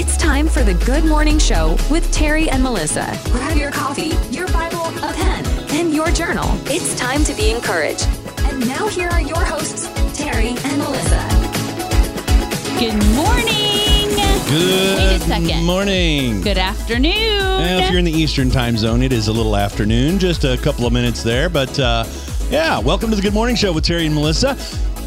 It's time for the Good Morning Show with Terry and Melissa. Grab your coffee, your Bible, a pen, and your journal. It's time to be encouraged. And now here are your hosts, Terry and Melissa. Good morning. Good Wait a second. morning. Good afternoon. Well, if you're in the Eastern time zone, it is a little afternoon, just a couple of minutes there. But uh, yeah, welcome to the Good Morning Show with Terry and Melissa.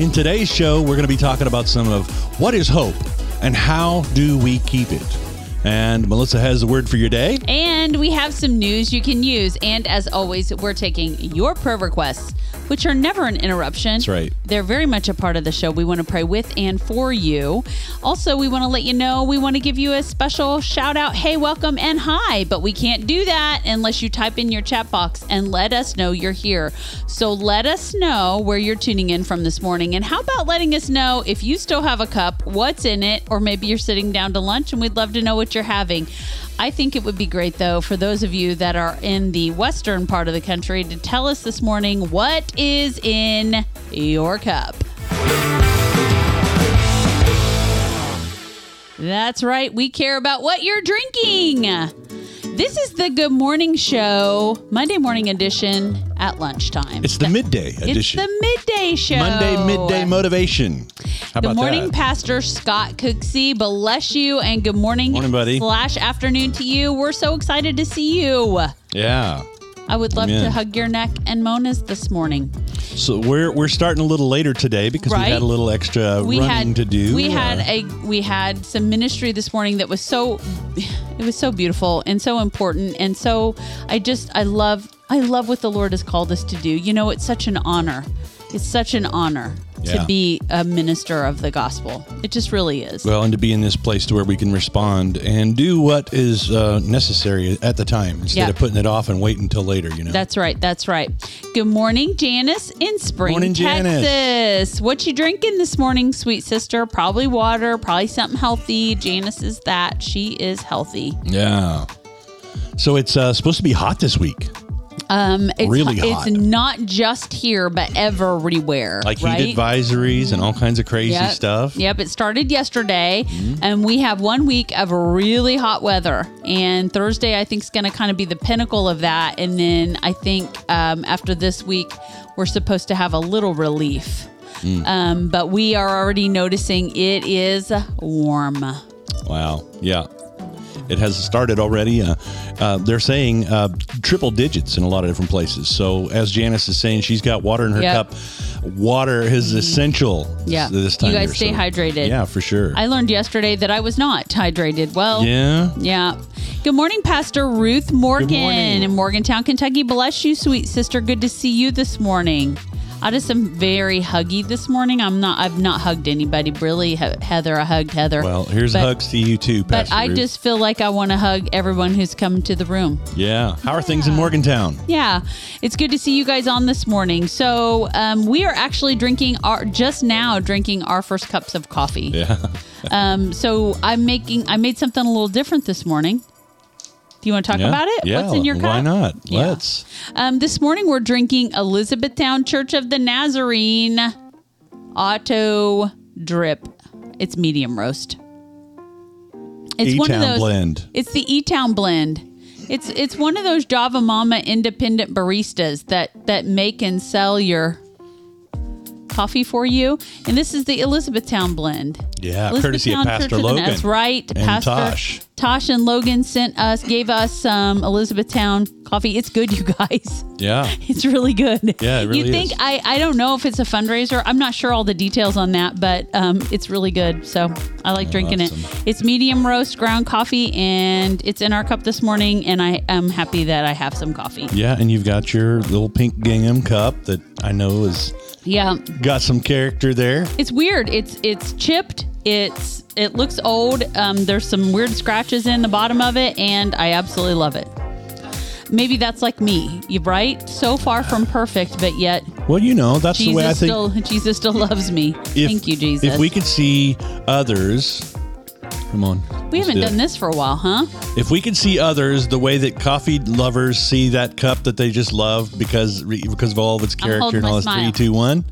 In today's show, we're going to be talking about some of what is hope and how do we keep it. And Melissa has the word for your day. and we have some news you can use. And as always, we're taking your prayer requests, which are never an interruption. That's right. They're very much a part of the show. We want to pray with and for you. Also, we want to let you know we want to give you a special shout out, hey, welcome, and hi. But we can't do that unless you type in your chat box and let us know you're here. So let us know where you're tuning in from this morning. And how about letting us know if you still have a cup, what's in it, or maybe you're sitting down to lunch and we'd love to know what you're having. I think it would be great, though, for those of you that are in the western part of the country to tell us this morning what is in your cup. That's right. We care about what you're drinking. This is the Good Morning Show, Monday morning edition at lunchtime. It's the midday edition. It's the midday show. Monday midday motivation. How Good about morning, that? Pastor Scott Cooksey. Bless you, and good morning, Morning, buddy. slash afternoon to you. We're so excited to see you. Yeah. I would love Amen. to hug your neck and Mona's this morning. So we're we're starting a little later today because we had a little extra We running had to do. We had Uh, a we had some ministry this morning that was so it was so beautiful and so important and so I just I love I love what the Lord has called us to do. You know, it's such an honor. It's such an honor Yeah. to be a minister of the gospel. It just really is. Well, and to be in this place to where we can respond and do what is uh, necessary at the time instead Yeah. of putting it off and waiting until later. You know. That's right. That's right. Good morning, Janice in Spring, Morning, Janice. Texas. What you drinking this morning, sweet sister? Probably water. Probably something healthy. Janice is that. She is healthy. yeah. So it's uh, supposed to be hot this week, Um, it's, Really hot. It's not just here, but everywhere. like right? heat advisories and all kinds of crazy Yep. stuff. Yep, it started yesterday, Mm-hmm. and we have one week of really hot weather. And Thursday, I think, is going to kind of be the pinnacle of that. And then I think um, after this week, we're supposed to have a little relief. Mm. Um, but we are already noticing it is warm. Wow. Yeah. It has started already. Uh, uh, they're saying uh, triple digits in a lot of different places. So, as Janice is saying, she's got water in her Yep. cup. Water is essential Yeah. this time. You guys here, stay so- hydrated. Yeah, for sure. I learned yesterday that I was not hydrated. Well, yeah. Yeah. Good morning, Pastor Ruth Morgan in Morgantown, Kentucky. Bless you, sweet sister. Good to see you this morning. I just am very huggy this morning. I'm not. I've not hugged anybody. Really, Heather. I hugged Heather. Well, here's But- hugs to you too, But I Ruth. just feel like I want to hug everyone who's come to the room. Yeah. How are things in Morgantown? Yeah, it's good to see you guys on this morning. So um, we are actually drinking our just now drinking our first cups of coffee. Yeah. Um, so I'm making. I made something a little different this morning. Do you want to talk yeah. about it? Yeah. What's in your cup? Why not? Yeah. Let's. Um, this morning we're drinking Elizabethtown Church of the Nazarene Auto Drip. It's medium roast. It's one of those. blend. It's the E Town blend. It's it's one of those Java Mama independent baristas that that make and sell your coffee for you. And this is the Elizabethtown blend. Yeah, courtesy of Pastor Church Logan That's right. and Pastor Tosh. Tosh and Logan sent us, gave us some Elizabethtown coffee. It's good, you guys. Yeah. It's really good. Yeah, it really You think is. I I don't know if it's a fundraiser. I'm not sure all the details on that, but um, it's really good. So I like drinking it. It's medium roast ground coffee, and it's in our cup this morning. And I am happy that I have some coffee. Yeah, and you've got your little pink gingham cup that I know has Yeah, got some character there. it's weird. It's it's chipped. It's it looks old. Um, there's some weird scratches in the bottom of it, and I absolutely love it. Maybe that's like me, you right? So far from perfect, but yet Well, you know, that's the way I Jesus think. still Jesus still loves me. if, Thank you, Jesus. If we could see others, come on. We haven't do done this for a while, huh? If we could see others the way that coffee lovers see that cup that they just love because because of all of its character and all this smile. three, two, one.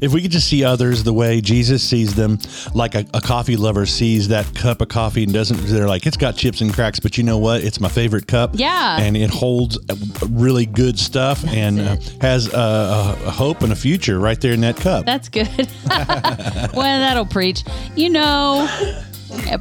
if we could just see others the way Jesus sees them, like a, a coffee lover sees that cup of coffee and doesn't, they're like, it's got chips and cracks, but you know what? It's my favorite cup. Yeah. And it holds really good stuff and uh, has a, a, a hope and a future right there in that cup. That's good. well, that'll preach. You know,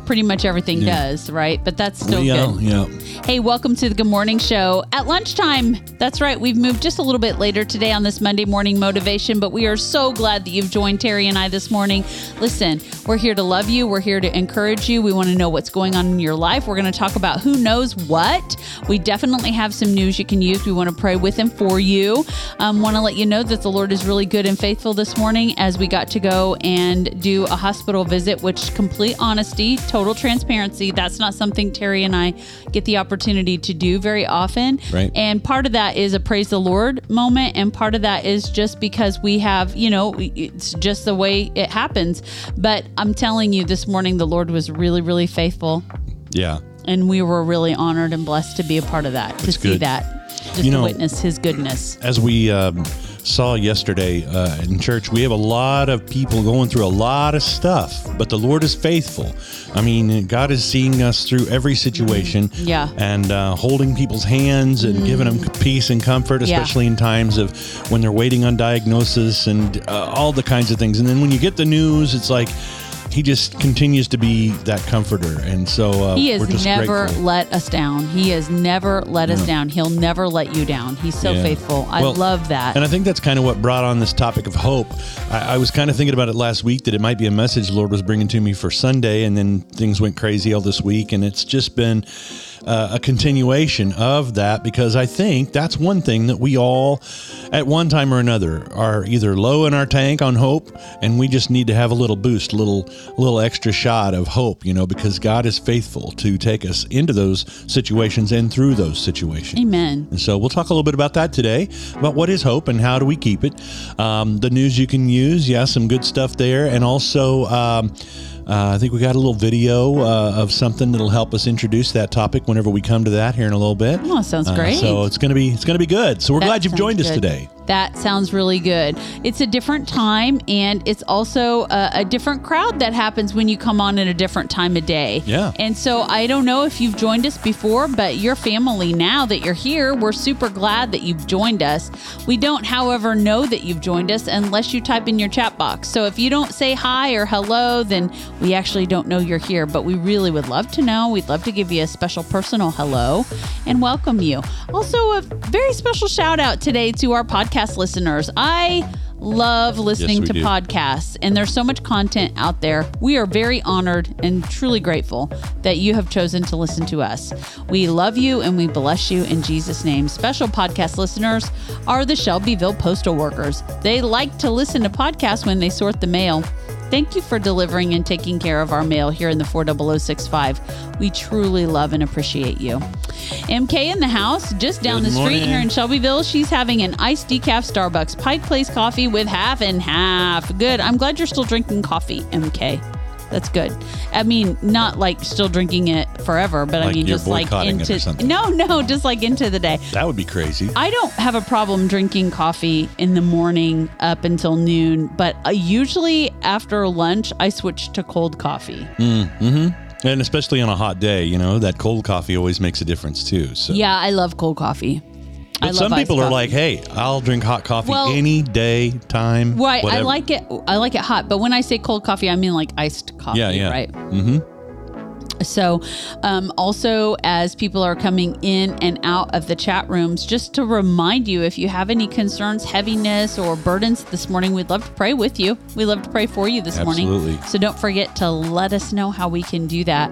pretty much everything does, right? But that's still yeah, good. yeah. Hey, welcome to the Good Morning Show at lunchtime. That's right. We've moved just a little bit later today on this Monday morning motivation, but we are so glad that you've joined Terry and I this morning. Listen, we're here to love you. We're here to encourage you. We want to know what's going on in your life. We're going to talk about who knows what. We definitely have some news you can use. We want to pray with and for you. Um, want to let you know that the Lord is really good and faithful this morning as we got to go and do a hospital visit, which complete honesty, total transparency, that's not something Terry and I get the opportunity to do very often. Right. And part of that is a praise the Lord moment. And part of that is just because we have, you know, it's just the way it happens. But I'm telling you, this morning, the Lord was really, really faithful. Yeah. And we were really honored and blessed to be a part of that, to That's see that, just You to know- witness his goodness. as we um, saw yesterday uh, in church, we have a lot of people going through a lot of stuff, but the Lord is faithful. I mean, God is seeing us through every situation, Yeah. and uh, holding people's hands and giving them peace and comfort, Yeah. especially in times of when they're waiting on diagnosis and uh, all the kinds of things. And then when you get the news, it's like. He just continues to be that comforter, and so uh, He we're has just never grateful. let us down. He has never let us Yeah. down. He'll never let you down. He's so Yeah. faithful. I Well, love that. And I think that's kind of what brought on this topic of hope. I, I was kind of thinking about it last week that it might be a message the Lord was bringing to me for Sunday, and then things went crazy all this week, and it's just been uh, a continuation of that because I think that's one thing that we all, at one time or another, are either low in our tank on hope, and we just need to have a little boost, a little, little extra shot of hope, you know, because God is faithful to take us into those situations and through those situations. Amen. And so we'll talk a little bit about that today, about what is hope and how do we keep it. Um, the news you can use, yeah, some good stuff there, and also. Um, uh, I think we got a little video uh, of something that'll help us introduce that topic whenever we come to that here in a little bit. Oh, sounds Uh, great. so it's gonna be it's gonna be good. So we're That glad you've joined us today. That sounds really good. It's a different time, and it's also a, a different crowd that happens when you come on at a different time of day. Yeah. And so I don't know if you've joined us before, but your family now that you're here, we're super glad that you've joined us. We don't, however, know that you've joined us unless you type in your chat box. So if you don't say hi or hello, then we actually don't know you're here, but we really would love to know. We'd love to give you a special personal hello and welcome you. Also, a very special shout out today to our podcast listeners. I love listening we to do. podcasts, and there's so much content out there. We are very honored and truly grateful that you have chosen to listen to us. We love you and we bless you in Jesus' name. Special podcast listeners are the Shelbyville postal workers. They like to listen to podcasts when they sort the mail. Thank you for delivering and taking care of our mail here in the 40065. We truly love and appreciate you. MK in the house, just down Good the street morning. here in Shelbyville. She's having an iced decaf Starbucks Pike Place coffee with half and half. Good. I'm glad you're still drinking coffee, MK. That's good. I mean, not like still drinking it forever, but I Like mean, you're just like boycotting it or into something. no, no, just like into the day. That would be crazy. I don't have a problem drinking coffee in the morning up until noon, but uh, usually after lunch, I switch to cold coffee. And especially on a hot day, you know, that cold coffee always makes a difference too. So Yeah, I love cold coffee. I But some people are coffee. like, "Hey, I'll drink hot coffee Well- any day, time." Right, I whatever." like it. I like it hot, but when I say cold coffee, I mean like iced coffee. Yeah, yeah. Right. Mm-hmm. So, um, also as people are coming in and out of the chat rooms, just to remind you, if you have any concerns, heaviness, or burdens this morning, we'd love to pray with you. We love to pray for you this morning. So don't forget to let us know how we can do that.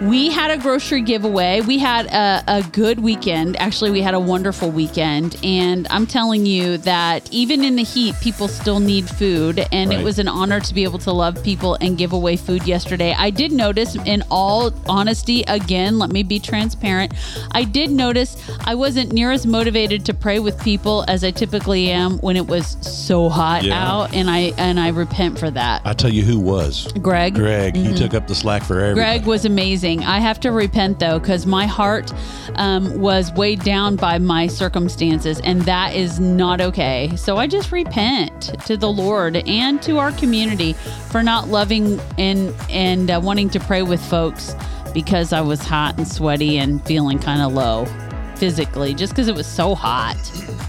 We had a grocery giveaway. We had a, a good weekend. Actually, we had a wonderful weekend. And I'm telling you that even in the heat, people still need food. And it was an honor to be able to love people and give away food yesterday. I did notice, in all honesty, again, let me be transparent. I did notice I wasn't near as motivated to pray with people as I typically am when it was so hot Yeah. out. And I and I repent for that. I tell you who was. Greg. Greg, he mm-hmm. took up the slack for everybody. Greg was amazing. Amazing. I have to repent though, because my heart um, was weighed down by my circumstances, and that is not okay. So I just repent to the Lord and to our community for not loving and and uh, wanting to pray with folks because I was hot and sweaty and feeling kind of low physically, just because it was so hot.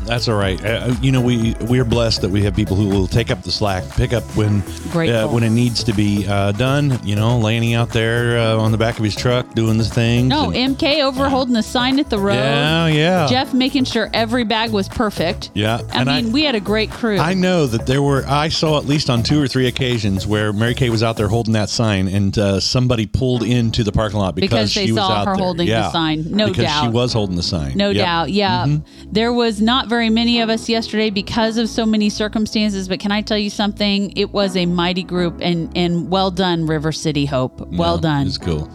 That's all right. Uh, you know, we we are blessed that we have people who will take up the slack, pick up when uh, when it needs to be uh, done. You know, Laney out there uh, on the back of his truck doing the thing. No, MK over holding the sign at the road. yeah, yeah, Jeff making sure every bag was perfect. yeah. I And mean, we had a great crew. I know that there were. I saw at least on two or three occasions where Mary Kay was out there holding that sign, and uh, somebody pulled into the parking lot because, Because they she was saw out her there. holding the sign. No because she was holding the sign. No Yep. doubt. Yeah. Mm-hmm. There was not very many of us yesterday because of so many circumstances, but can I tell you something? It was a mighty group and and well done River City Hope. Well Yeah, done. It's cool.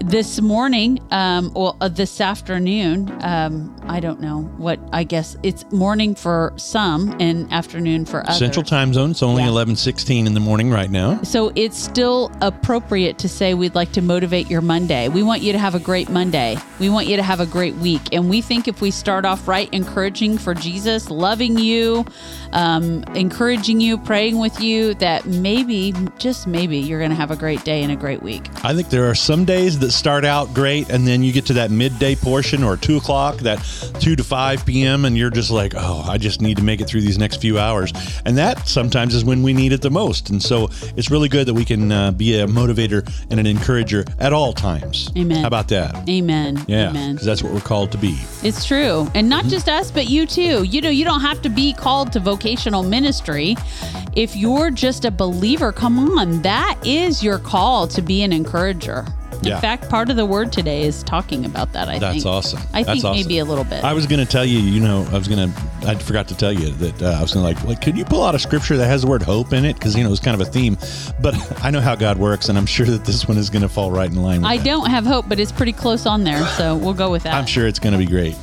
This morning, um well uh, this afternoon, um I don't know what I guess it's morning for some and afternoon for others. Central Time Zone. It's only Yeah. eleven sixteen in the morning right now. So it's still appropriate to say we'd like to motivate your Monday. We want you to have a great Monday. We want you to have a great week. And we think if we start off right, encouraging for Jesus, loving you, um, encouraging you, praying with you, that maybe, just maybe, you're going to have a great day and a great week. I think there are some days that start out great, and then you get to that midday portion or two o'clock, that two to five p.m., and you're just like, oh, I just need to make it through these next few hours. And that sometimes is when we need it the most. And so it's really good that we can uh, be a motivator and an encourager at all times. Amen. How about that? Amen. Yeah, Amen. because that's what we're called to be. It's true. And not just us, but you too. You know, you don't have to be called to vocational ministry. If you're just a believer, come on. That is your call to be an encourager. Yeah. In fact, part of the word today is talking about that, I think That's think. awesome. I That's think awesome. maybe a little bit. I was going to tell you, you know, I was going to, I forgot to tell you that uh, I was going to like, like, could you pull out a scripture that has the word hope in it? Because, you know, it's kind of a theme. But I know how God works, and I'm sure that this one is going to fall right in line with I that. don't have hope, but it's pretty close on there. So we'll go with that. I'm sure it's going to be great.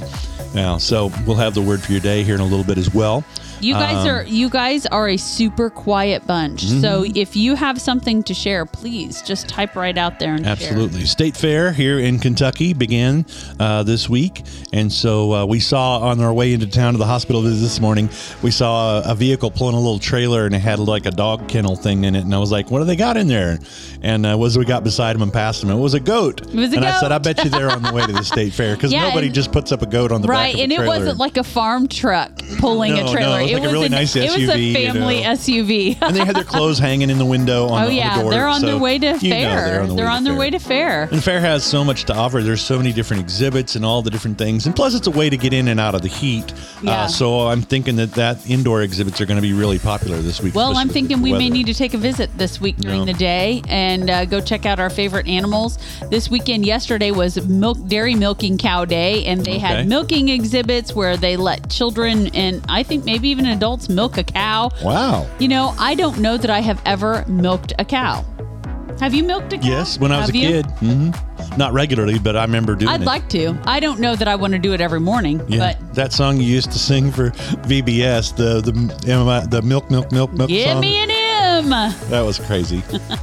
Now, so we'll have the word for your day here in a little bit as well. You guys Um, are you guys are a super quiet bunch. So Mm-hmm. if you have something to share, please just type right out there and share. Absolutely. State Fair here in Kentucky began uh, this week. And so uh, we saw on our way into town to the hospital visit this morning, we saw a, a vehicle pulling a little trailer and it had like a dog kennel thing in it. And I was like, what do they got in there? And uh, as we got beside him and passed him, it was a goat. It was a and I said. I bet you they're on the way to the State Fair because Yeah, nobody and- just puts up a goat on the back Right, and it wasn't like a farm truck pulling No, a no, it was like a really an- nice It was a SUV, you family know. SUV. and they had their clothes hanging in the window on, oh the, yeah, on the door. they're on so their way to fair. they're on, the way to fair. way to fair. And fair has so much to offer. There's so many different exhibits and all the different things, and plus it's a way to get in and out of the heat. Yeah. Uh, so I'm thinking that that indoor exhibits are going to be really popular this week. Well, I'm thinking we may need to take a visit this week during the day and uh, go check out our favorite animals. This weekend, yesterday was milk dairy milking cow day, and they Okay. had milking exhibits where they let children and I think maybe even adults milk a cow. Wow. You know, I don't know that I have ever milked a cow. Have you milked a cow? Yes, when I was Have a you? kid. hmm Not regularly, but I remember doing it. I'd it. like to. I don't know that I want to do it every morning, Yeah, but that song you used to sing for VBS, the the the milk, milk, milk, milk give song. me an M. that was crazy.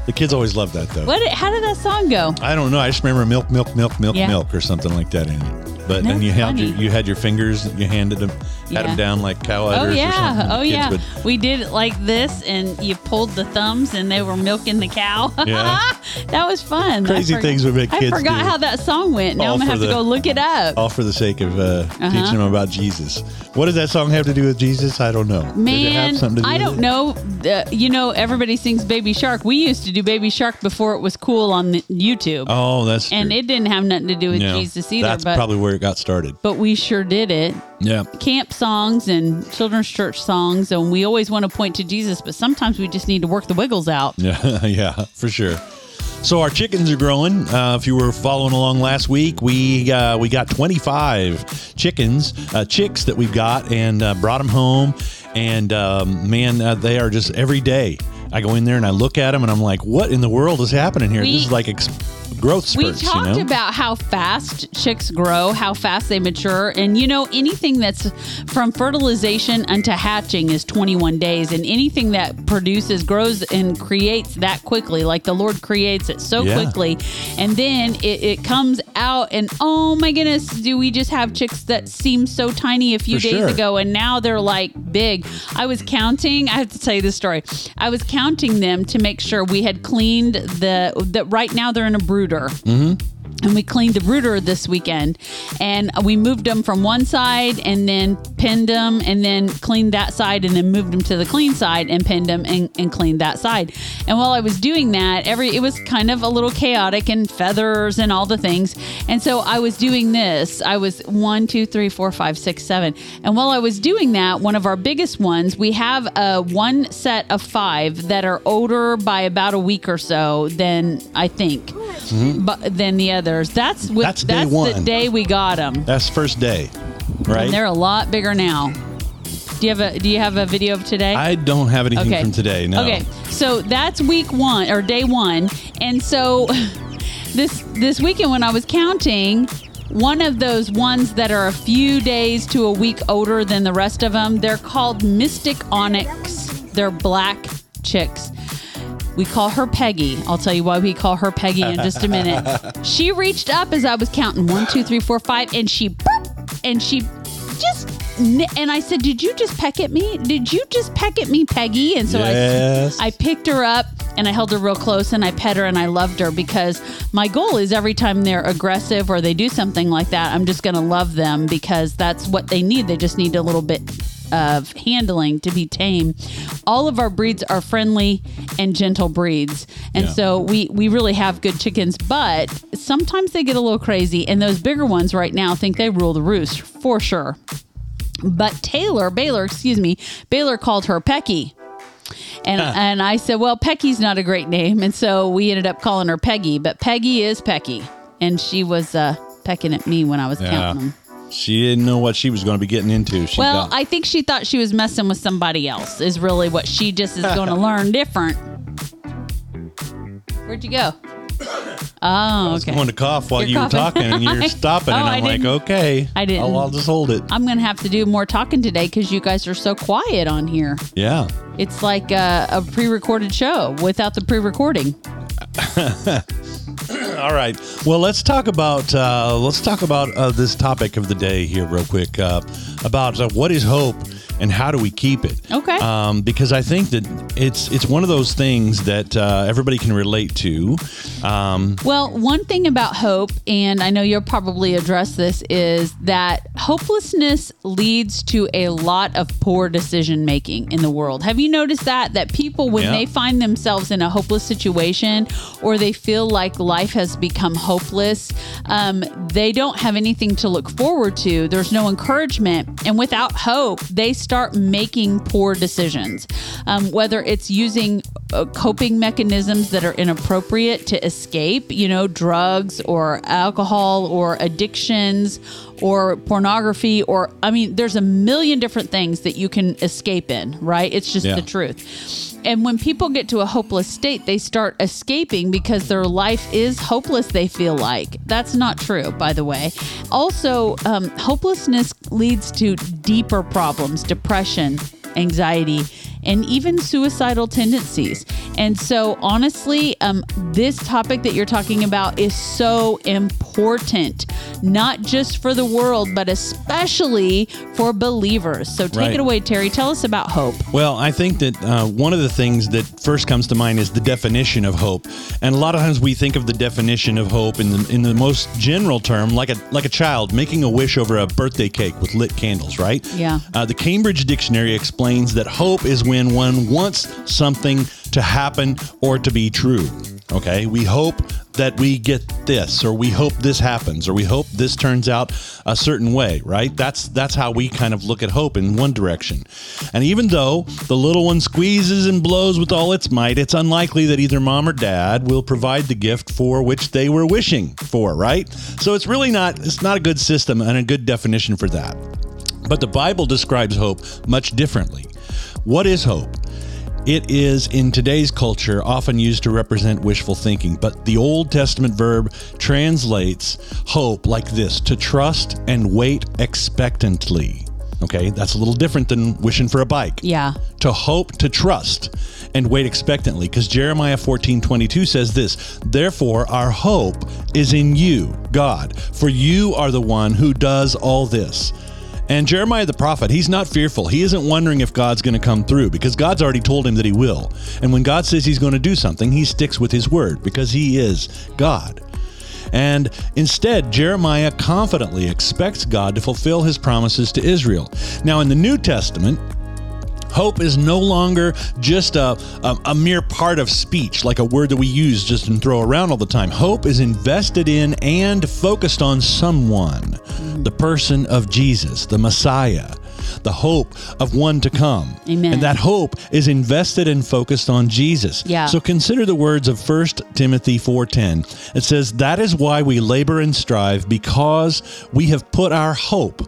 the kids always loved that though. What? How did that song go? I don't know. I just remember milk, milk, milk, milk, Yeah. milk, or something like that in it. But That's and you had your, you had your fingers, you handed them, had Yeah. them down like cow udders Oh or something. yeah, oh yeah. would- We did it like this, and you pulled the thumbs, and they were milking the cow. Yeah. that was fun. Crazy things we make I forgot do. how that song went. Now All I'm gonna have to go look it up. all for the sake of uh, Uh-huh. teaching them about Jesus. What does that song have to do with Jesus? I don't know. Man, have something to do I don't it? know. Uh, you know, everybody sings Baby Shark. We used to do Baby Shark before it was cool on the YouTube, Oh, that's and true. it didn't have nothing to do with Yeah. Jesus either. That's but probably where it got started. but we sure did it. Yeah. camp songs and children's church songs, and we always want to point to Jesus, but sometimes we just need to work the wiggles out. Yeah, yeah, for sure. So our chickens are growing. Uh, if you were following along last week, we uh, we got 25 chickens, uh, chicks that we've got, and uh, brought them home. And um, man, uh, they are just every day. I go in there and I look at them, and I'm like, "What in the world is happening here? We- this is like ex- growth We talked you know? about how fast chicks grow, how fast they mature, and you know anything that's from fertilization unto hatching is 21 days, and anything that produces grows and creates that quickly, like the Lord creates it so Yeah. quickly, and then it, it comes out, and oh my goodness, do we just have chicks that seem so tiny a few For days sure. ago, and now they're like big. I was counting. I have to tell you this story. I was counting them to make sure we had cleaned the. That right now they're in a brooder. And we cleaned the brooder this weekend, and we moved them from one side, and then pinned them, and then cleaned that side, and then moved them to the clean side, and pinned them, and, and cleaned that side. And while I was doing that, every it was kind of a little chaotic, and feathers and all the things. And so I was doing this. I was one, two, three, four, five, six, seven. And while I was doing that, one of our biggest ones, we have a one set of five that are older by about a week or so than I think, mm-hmm. but than the others. That's with, That's day the one. day we got them, That's first day, right? and they're a lot bigger now. Do you have a Do you have a video of today? I don't have anything Okay. from today. No. Okay, so that's week one or day one, and so this this weekend when I was counting, one of those ones that are a few days to a week older than the rest of them, they're called Mystic Onyx. They're black chicks. We call her Peggy. I'll tell you why we call her Peggy in just a minute. she reached up as I was counting one, two, three, four, five, and she burp, and she just and I said, "Did you just peck at me? Did you just peck at me, Peggy?" And so Yes. I I picked her up and I held her real close and I pet her and I loved her because my goal is every time they're aggressive or they do something like that, I'm just going to love them because that's what they need. They just need a little bit of handling to be tame. All of our breeds are friendly and gentle breeds. And Yeah. so we we really have good chickens, but sometimes they get a little crazy and those bigger ones right now think they rule the roost for sure. But Taylor, Baylor, excuse me, Baylor called her Pecky. And and I said, well, Pecky's not a great name, and so we ended up calling her Peggy. But Peggy is Pecky, and she was uh, pecking at me when I was Yeah. counting them. She didn't know what she was going to be getting into. She Well, got, I think she thought she was messing with somebody else. Is really what she just is going to learn different. Where'd you go? Oh, I was okay. going to cough while You're you were coughing. talking and you're stopping, Oh, and I I'm like, didn't- okay, I didn't. I'll, I'll just hold it. I'm going to have to do more talking today because you guys are so quiet on here. Yeah. It's like a, a pre-recorded show without the pre-recording. All right. Well, let's talk about uh, let's talk about uh, this topic of the day here, real quick, uh, about uh, what is hope and how do we keep it? Okay. Um, because I think that it's it's one of those things that uh, everybody can relate to. Um, Well, one thing about hope, and I know you'll probably address this, is that hopelessness leads to a lot of poor decision making in the world. Have you noticed that? That people, when Yeah. they find themselves in a hopeless situation or they feel like life has become hopeless, um, they don't have anything to look forward to. There's no encouragement. And without hope, they start making poor decisions. Um, whether it's using coping mechanisms that are inappropriate to escape, you know, drugs or alcohol or addictions or pornography, or I mean, there's a million different things that you can escape in, right? It's just Yeah. the truth. And when people get to a hopeless state, they start escaping because their life is hopeless, they feel like. That's not true, by the way. Also, um, hopelessness leads to deeper problems, depression, anxiety, and even suicidal tendencies. And so, honestly, um, this topic that you're talking about is so important, not just for the world, but especially for believers. So, take Right. it away, Terry. Tell us about hope. Well, I think that uh, one of the things that first comes to mind is the definition of hope, and a lot of times we think of the definition of hope in the in the most general term, like a like a child making a wish over a birthday cake with lit candles, right? Yeah. Uh, the Cambridge Dictionary explains that hope is when one wants something to happen or to be true. Okay, we hope that we get this, or we hope this happens, or we hope this turns out a certain way, right? That's that's how we kind of look at hope in one direction. And even though the little one squeezes and blows with all its might, it's unlikely that either mom or dad will provide the gift for which they were wishing for, right? So it's really not it's not a good system and a good definition for that. But the Bible describes hope much differently. What is hope? It is in today's culture often used to represent wishful thinking, but the Old Testament verb translates hope like this to trust and wait expectantly. Okay, that's a little different than wishing for a bike. Yeah. To hope, to trust, and wait expectantly. Because Jeremiah 14 22 says this Therefore, our hope is in you, God, for you are the one who does all this. And Jeremiah the prophet, he's not fearful. He isn't wondering if God's going to come through because God's already told him that he will. And when God says he's going to do something, he sticks with his word because he is God. And instead, Jeremiah confidently expects God to fulfill his promises to Israel. Now, in the New Testament, Hope is no longer just a, a, a, mere part of speech, like a word that we use just and throw around all the time. Hope is invested in and focused on someone, mm-hmm. the person of Jesus, the Messiah, the hope of one to come. Amen. And that hope is invested and focused on Jesus. Yeah. So consider the words of 1 Timothy 4:10. It says, "That is why we labor and strive because we have put our hope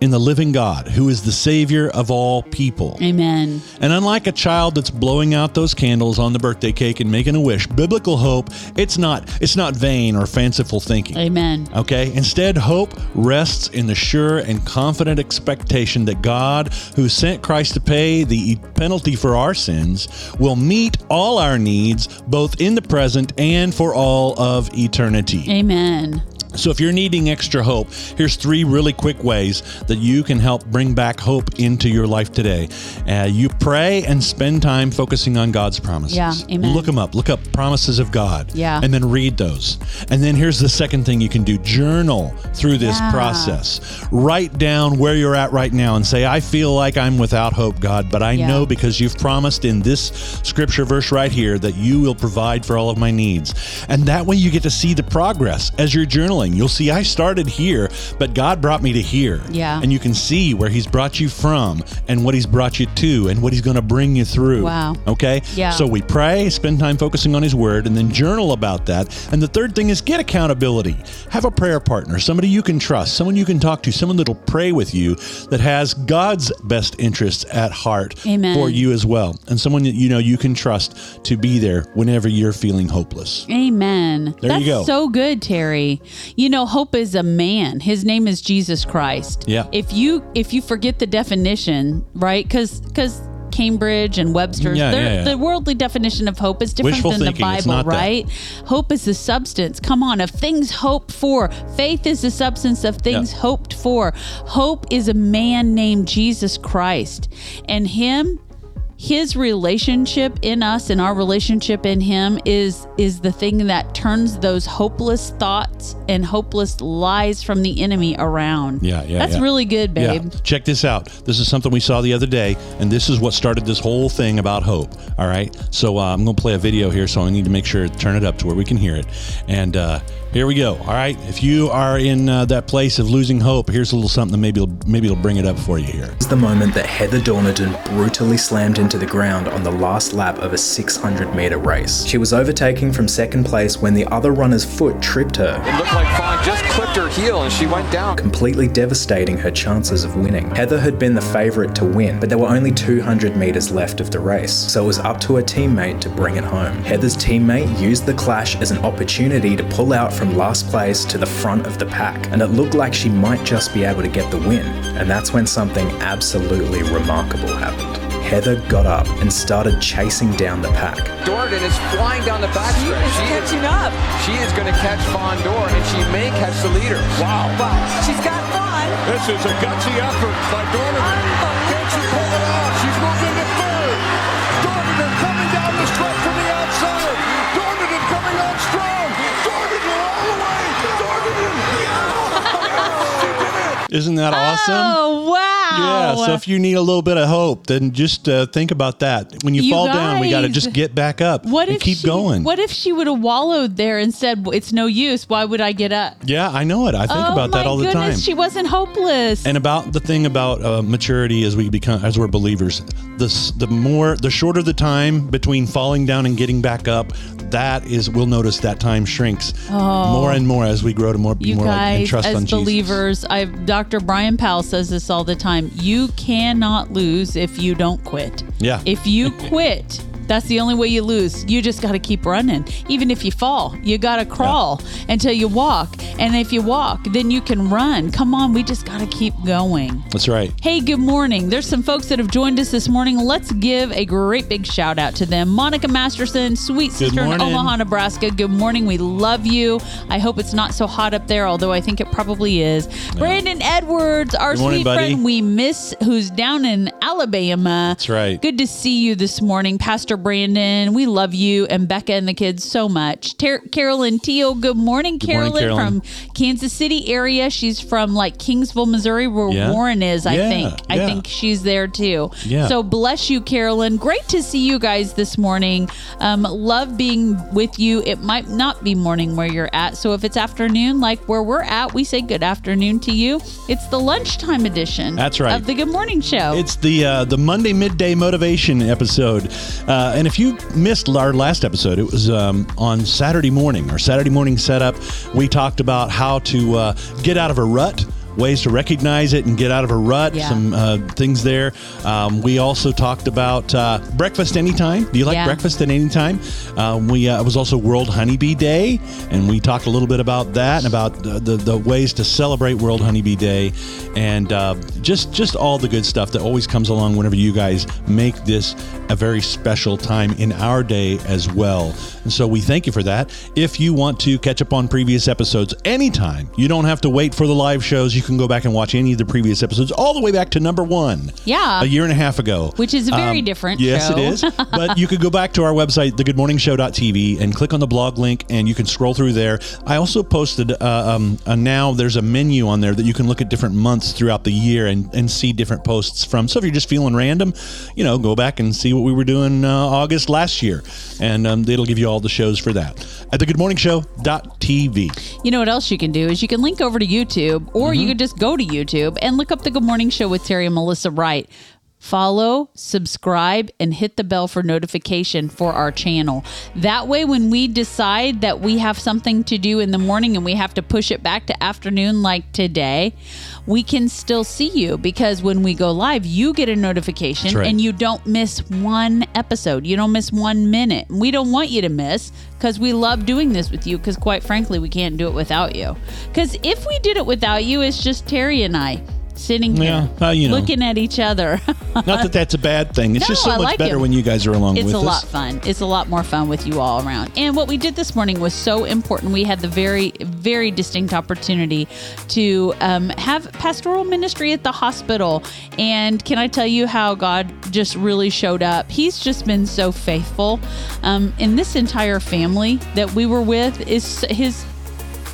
in the living God, who is the Savior of all people. Amen. And unlike a child that's blowing out those candles on the birthday cake and making a wish, biblical hope, it's not it's not vain or fanciful thinking. Amen. Okay? Instead, hope rests in the sure and confident expectation that God, who sent Christ to pay the penalty for our sins, will meet all our needs both in the present and for all of eternity. Amen. So, if you're needing extra hope, here's three really quick ways that you can help bring back hope into your life today. Uh, you pray and spend time focusing on God's promises. Yeah, amen. Look them up. Look up promises of God. Yeah. And then read those. And then here's the second thing you can do journal through this Yeah. process. Write down where you're at right now and say, I feel like I'm without hope, God, but I Yeah. know because you've promised in this scripture verse right here that you will provide for all of my needs. And that way you get to see the progress as you're journaling. You'll see I started here, but God brought me to here. Yeah. And you can see where He's brought you from and what He's brought you to and what He's going to bring you through. Wow. Okay? Yeah. So we pray, spend time focusing on His Word, and then journal about that. And the third thing is get accountability. Have a prayer partner, somebody you can trust, someone you can talk to, someone that'll pray with you that has God's best interests at heart Amen. for you as well, and someone that you know you can trust to be there whenever you're feeling hopeless. Amen. There you go. so good, Terry. You know, hope is a man. His name is Jesus Christ. Yeah. If you if you forget the definition, right? Because because Cambridge and Webster's, Yeah, yeah, yeah. the worldly definition of hope is different Wishful than the thinking, it's Bible, not that. right? Hope is the substance. Come on, of things hoped for. Faith is the substance of things hoped for. Hope is a man named Jesus Christ, and him his relationship in us and our relationship in him is is the thing that turns those hopeless thoughts and hopeless lies from the enemy around. Yeah, yeah, That's yeah. really good, babe. Yeah. Check this out. This is something we saw the other day, and this is what started this whole thing about hope. All right. So uh, I'm going to play a video here, so I need to make sure to turn it up to where we can hear it. And uh, here we go. All right. If you are in uh, that place of losing hope, here's a little something that maybe it'll, maybe it'll bring it up for you here. here. is the moment that Heather Dorniden brutally slammed into the ground on the last lap of a 600 metre race. She was overtaking from second place when the other runner's foot tripped her, It looked like Fawn just clipped her heel and she went down. completely devastating her chances of winning. Heather had been the favourite to win, but there were only 200 metres left of the race, so it was up to her teammate to bring it home. Heather's teammate used the clash as an opportunity to pull out from last place to the front of the pack, and it looked like she might just be able to get the win. And that's when something absolutely remarkable happened. Heather got up and started chasing down the pack. Dorniden is flying down the backstretch. is catching up. She is going to catch Fawn Dor and she may catch the leader. Wow. Well, she's got fun. This is a gutsy effort by Dorniden. Can Isn't that awesome? Oh wow! Yeah, so if you need a little bit of hope, then just uh, think about that. When you, You fall down, we got to just get back up what and if keep she, going. What if she would have wallowed there and said, "It's no use. Why would I get up?" yeah, I know it. I think oh about that all the time. She wasn't hopeless. and about the thing about uh, maturity as we become as we're believers the the more the shorter the time between falling down and getting back up that is we'll notice that time shrinks oh. more and more as we grow to more be Oh. You more like, and guys, trust as on Jesus. believers, I Dr. Brian Powell says this all the time. You cannot lose if you don't quit. Yeah. If you quit, that's the only way you lose. You just got to keep running. Even if you fall, you got to crawl until you walk. And if you walk, then you can run. Come on, we just got to keep going. That's right. Hey, good morning. There's some folks that have joined us this morning. Let's give a great big shout out to them. Monica Masterson, sweet sister in. Omaha, Nebraska. Good morning. We love you. I hope it's not so hot up there, although I think it probably is. Brandon Edwards, our Good morning, sweet buddy. friend we miss, who's down in Alabama. That's right. Good to see you this morning, Pastor Brandon. We love you and Becca and the kids so much. Ter- Carolyn Teal, good morning, morning, Carolyn, Carolyn. from Kansas City area. She's from like Kingsville, Missouri, where Yeah. Warren is. I Yeah, think. I think she's there too. Yeah. So bless you, Carolyn. Great to see you guys this morning. Um, love being with you. It might not be morning where you're at. So if it's afternoon, like where we're at, we say good afternoon to you. It's the lunchtime edition. That's right. Of the Good Morning Show. It's the uh, the Monday midday motivation episode, uh, and if you missed our last episode, it was um, on Saturday morning. Our Saturday morning setup, we talked about how to uh, get out of a rut. Ways to recognize it and get out of a rut. Yeah. Some uh, things there. Um, we also talked about uh, breakfast anytime. Do you like Yeah. breakfast at any time? Um, we uh, it was also World Honeybee Day, and we talked a little bit about that and about the, the, the ways to celebrate World Honeybee Day, and uh, just just all the good stuff that always comes along whenever you guys make this a very special time in our day as well. And so we thank you for that. If you want to catch up on previous episodes anytime, you don't have to wait for the live shows. You can go back and watch any of the previous episodes all the way back to number one. Yeah. a year and a half ago, Which is a very different Yes, show. it is. but you could go back to our website, thegoodmorningshow.tv, and click on the blog link, and you can scroll through there. I also posted uh, um, uh, now there's a menu on there that you can look at different months throughout the year and, and see different posts from. So if you're just feeling random, you know, go back and see what we were doing uh, August last year, and um, it'll give you all the shows for that at the Good Morning thegoodmorningshow.tv. You know what else you can do is you can link over to YouTube or Mm-hmm. you could just go to YouTube and look up the Good Morning Show with Terry and Melissa Wright. Follow, subscribe, and hit the bell for notification for our channel. That way, when we decide that we have something to do in the morning and we have to push it back to afternoon, like today, we can still see you because when we go live, you get a notification right. and you don't miss one episode. You don't miss one minute. We don't want you to miss because we love doing this with you because, quite frankly, we can't do it without you. Because if we did it without you, it's just Terry and I sitting Yeah, here uh, you know. looking at each other. Not that that's a bad thing. It's No, just so I much like better it. when you guys are along it's with us. It's a lot fun. It's a lot more fun with you all around. And what we did this morning was so important. We had the very, very distinct opportunity to um, have pastoral ministry at the hospital. And can I tell you how God just really showed up? He's just been so faithful. Um, and this entire family that we were with is his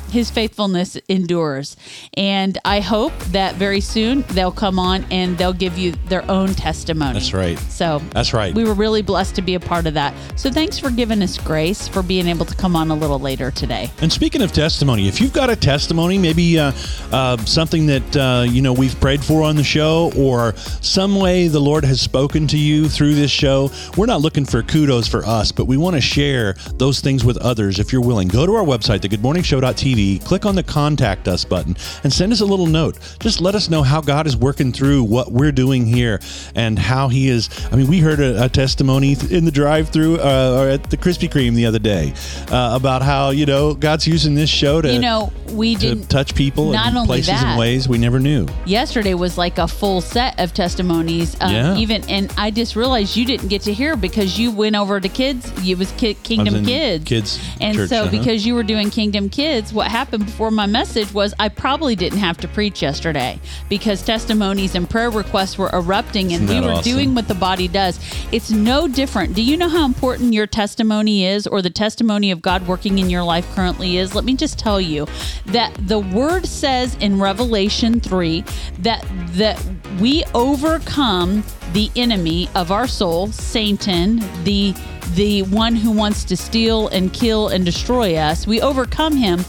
his faithfulness endures. And I hope that very soon they'll come on and they'll give you their own testimony. That's right. So That's right. We were really blessed to be a part of that. So thanks for giving us grace for being able to come on a little later today. And speaking of testimony, if you've got a testimony, maybe uh, uh, something that uh, you know we've prayed for on the show, or some way the Lord has spoken to you through this show, we're not looking for kudos for us, but we want to share those things with others. If you're willing, go to our website, thegoodmorningshow.tv, click on the contact us button, and send us a little note. Just let us know how God is working through what we're doing here and how He is. I mean, we heard a, a testimony in the drive-through uh, or at the Krispy Kreme the other day uh, about how you know God's using this show to You know, we to didn't. touch people not in only places that- and ways we never knew. Yesterday was like a full set of testimonies. Um, Yeah. Even and I just realized you didn't get to hear because you went over to kids. It was Ki- Kingdom in Kids. kids And church, so uh-huh. because you were doing Kingdom Kids, what happened before my message was I probably didn't have to preach yesterday because testimonies and prayer requests were erupting and we were awesome? doing what the body does. It's no different. Do you know how important your testimony is or the testimony of God working in your life currently is? Let me just tell you that the word says in Revelation 3 that that we overcome the enemy of our soul, Satan, the the one who wants to steal and kill and destroy us. We overcome him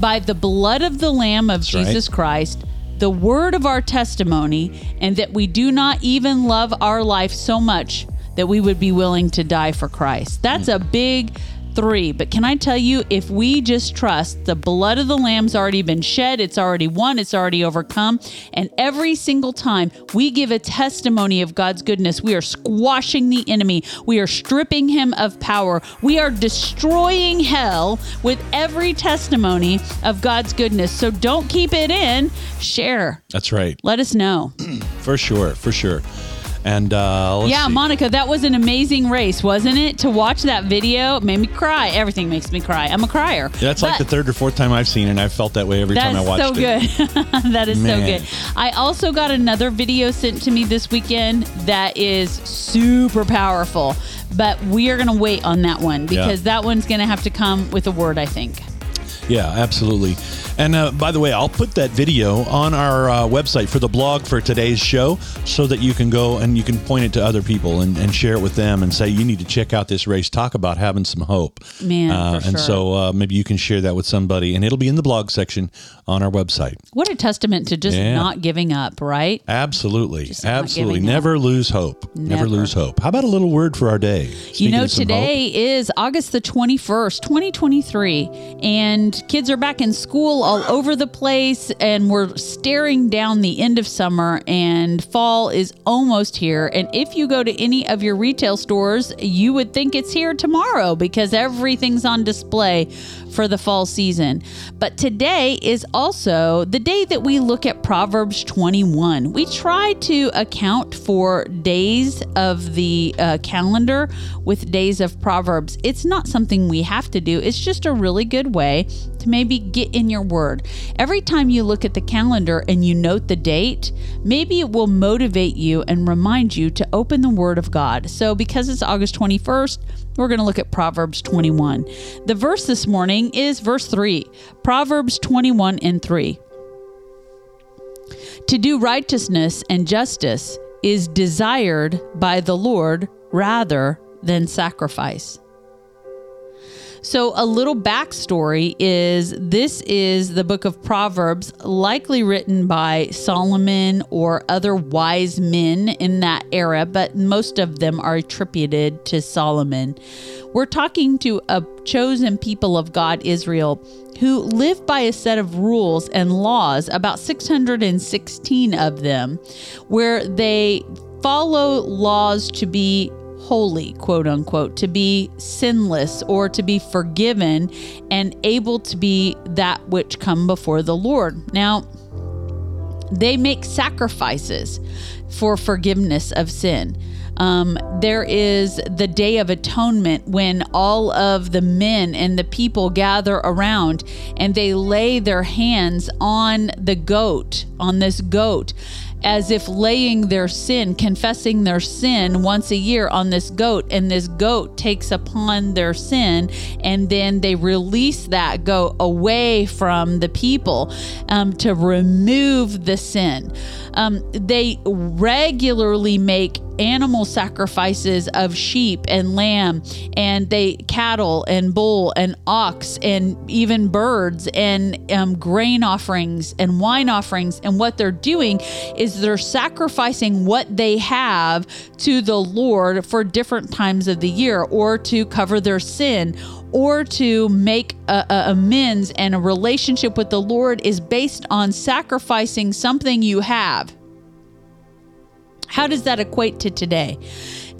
by the blood of the lamb of right. Jesus Christ the word of our testimony, and that we do not even love our life so much that we would be willing to die for Christ. That's hmm. a big three. But can I tell you, if we just trust the blood of the Lamb's already been shed, it's already won, it's already overcome. And every single time we give a testimony of God's goodness, we are squashing the enemy, we are stripping him of power, we are destroying hell with every testimony of God's goodness. So don't keep it in, share. That's right. Let us know. For sure. For sure. And uh, let's Yeah, see. Monica, that was an amazing race, wasn't it? To watch that video made me cry. Everything makes me cry. I'm a crier. That's like the third or fourth time I've seen it, and I've felt that way every time I watched so it. good. that is Man. so good. I also got another video sent to me this weekend that is super powerful, but we are going to wait on that one because that one's going to have to come with a word, I think. Yeah, absolutely. And uh, by the way, I'll put that video on our uh, website for the blog for today's show so that you can go and you can point it to other people and, and share it with them and say, you need to check out this race. Talk about having some hope. Man, Uh, and sure. so uh, maybe you can share that with somebody, and it'll be in the blog section on our website. What a testament to just Yeah. not giving up, right? Absolutely. Just Absolutely. giving up. Never lose hope. Never. Never. lose hope. How about a little word for our day? You know, some hope. today is August the 21st, 2023, and kids are back in school all over the place, and we're staring down the end of summer, and fall is almost here. And if you go to any of your retail stores, you would think it's here tomorrow because everything's on display for the fall season. But today is also the day that we look at Proverbs 21. We try to account for days of the uh, calendar with days of Proverbs. It's not something we have to do, it's just a really good way to maybe get in your word. Every time you look at the calendar and you note the date, maybe it will motivate you and remind you to open the Word of God. So, because it's August 21st, we're going to look at Proverbs 21. The verse this morning is verse 3, Proverbs 21 and 3. To do righteousness and justice is desired by the Lord rather than sacrifice. So, a little backstory is this is the book of Proverbs, likely written by Solomon or other wise men in that era, but most of them are attributed to Solomon. We're talking to a chosen people of God, Israel, who live by a set of rules and laws, about 616 of them, where they follow laws to be holy, quote unquote, to be sinless or to be forgiven and able to be that which come before the Lord. Now, they make sacrifices for forgiveness of sin. Um, there is the Day of Atonement when all of the men and the people gather around and they lay their hands on the goat, on this goat, as if laying their sin, confessing their sin once a year on this goat. And this goat takes upon their sin, and then they release that goat away from the people um, to remove the sin. Um, they regularly make animal sacrifices of sheep and lamb and they cattle and bull and ox and even birds and um, grain offerings and wine offerings. And what they're doing is they're sacrificing what they have to the lord for different times of the year or to cover their sin or to make a, a amends and a relationship with the lord is based on sacrificing something you have how does that equate to today?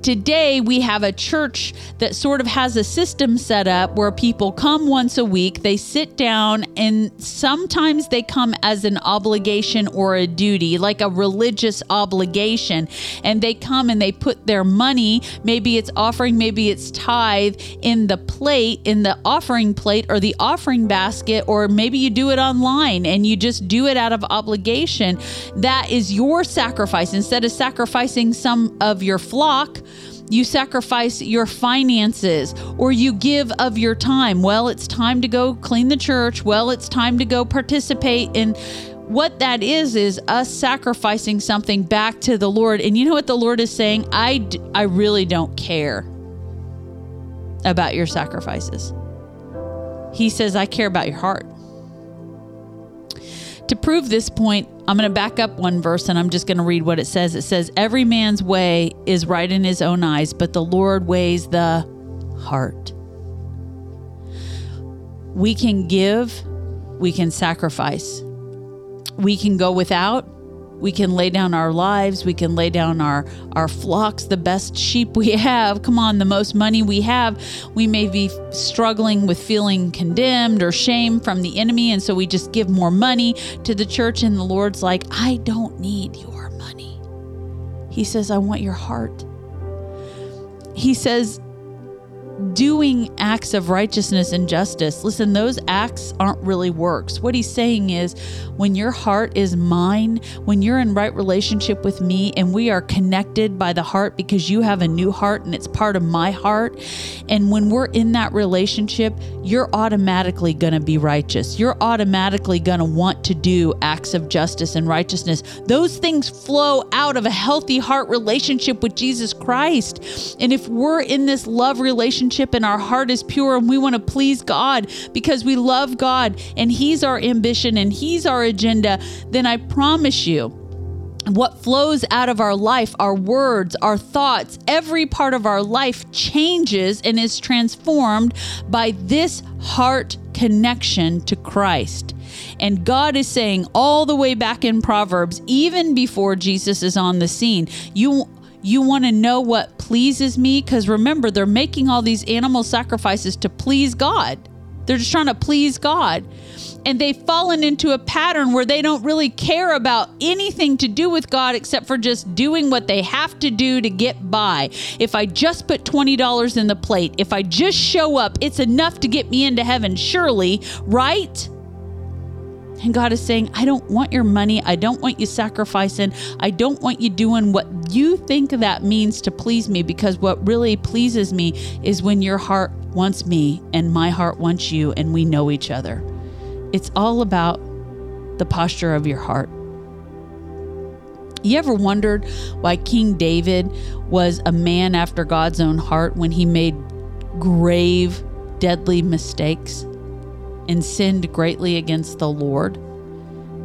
Today, we have a church that sort of has a system set up where people come once a week, they sit down, and sometimes they come as an obligation or a duty, like a religious obligation. And they come and they put their money, maybe it's offering, maybe it's tithe, in the plate, in the offering plate or the offering basket, or maybe you do it online and you just do it out of obligation. That is your sacrifice. Instead of sacrificing some of your flock, you sacrifice your finances or you give of your time. Well, it's time to go clean the church. Well, it's time to go participate in what that is is us sacrificing something back to the Lord. And you know what the Lord is saying? I d- I really don't care about your sacrifices. He says I care about your heart. To prove this point, I'm going to back up one verse and I'm just going to read what it says. It says, Every man's way is right in his own eyes, but the Lord weighs the heart. We can give, we can sacrifice. We can go without, we can lay down our lives, we can lay down our our flocks, the best sheep we have. Come on, the most money we have. We may be struggling with feeling condemned or shame from the enemy and so we just give more money to the church and the Lord's like, "I don't need your money." He says, "I want your heart." He says, doing acts of righteousness and justice. Listen, those acts aren't really works. What he's saying is when your heart is mine, when you're in right relationship with me and we are connected by the heart because you have a new heart and it's part of my heart, and when we're in that relationship, you're automatically going to be righteous. You're automatically going to want to do acts of justice and righteousness. Those things flow out of a healthy heart relationship with Jesus Christ. And if we're in this love relationship, relationship and our heart is pure and we want to please God because we love God and He's our ambition and He's our agenda, then I promise you, what flows out of our life, our words, our thoughts, every part of our life changes and is transformed by this heart connection to Christ. And God is saying all the way back in Proverbs, even before Jesus is on the scene, you you want to know what pleases me? Because remember, they're making all these animal sacrifices to please God. They're just trying to please God. And they've fallen into a pattern where they don't really care about anything to do with God except for just doing what they have to do to get by. If I just put $20 in the plate, if I just show up, it's enough to get me into heaven, surely, right? And God is saying, I don't want your money. I don't want you sacrificing. I don't want you doing what you think that means to please me because what really pleases me is when your heart wants me and my heart wants you and we know each other. It's all about the posture of your heart. You ever wondered why King David was a man after God's own heart when he made grave, deadly mistakes? And sinned greatly against the Lord.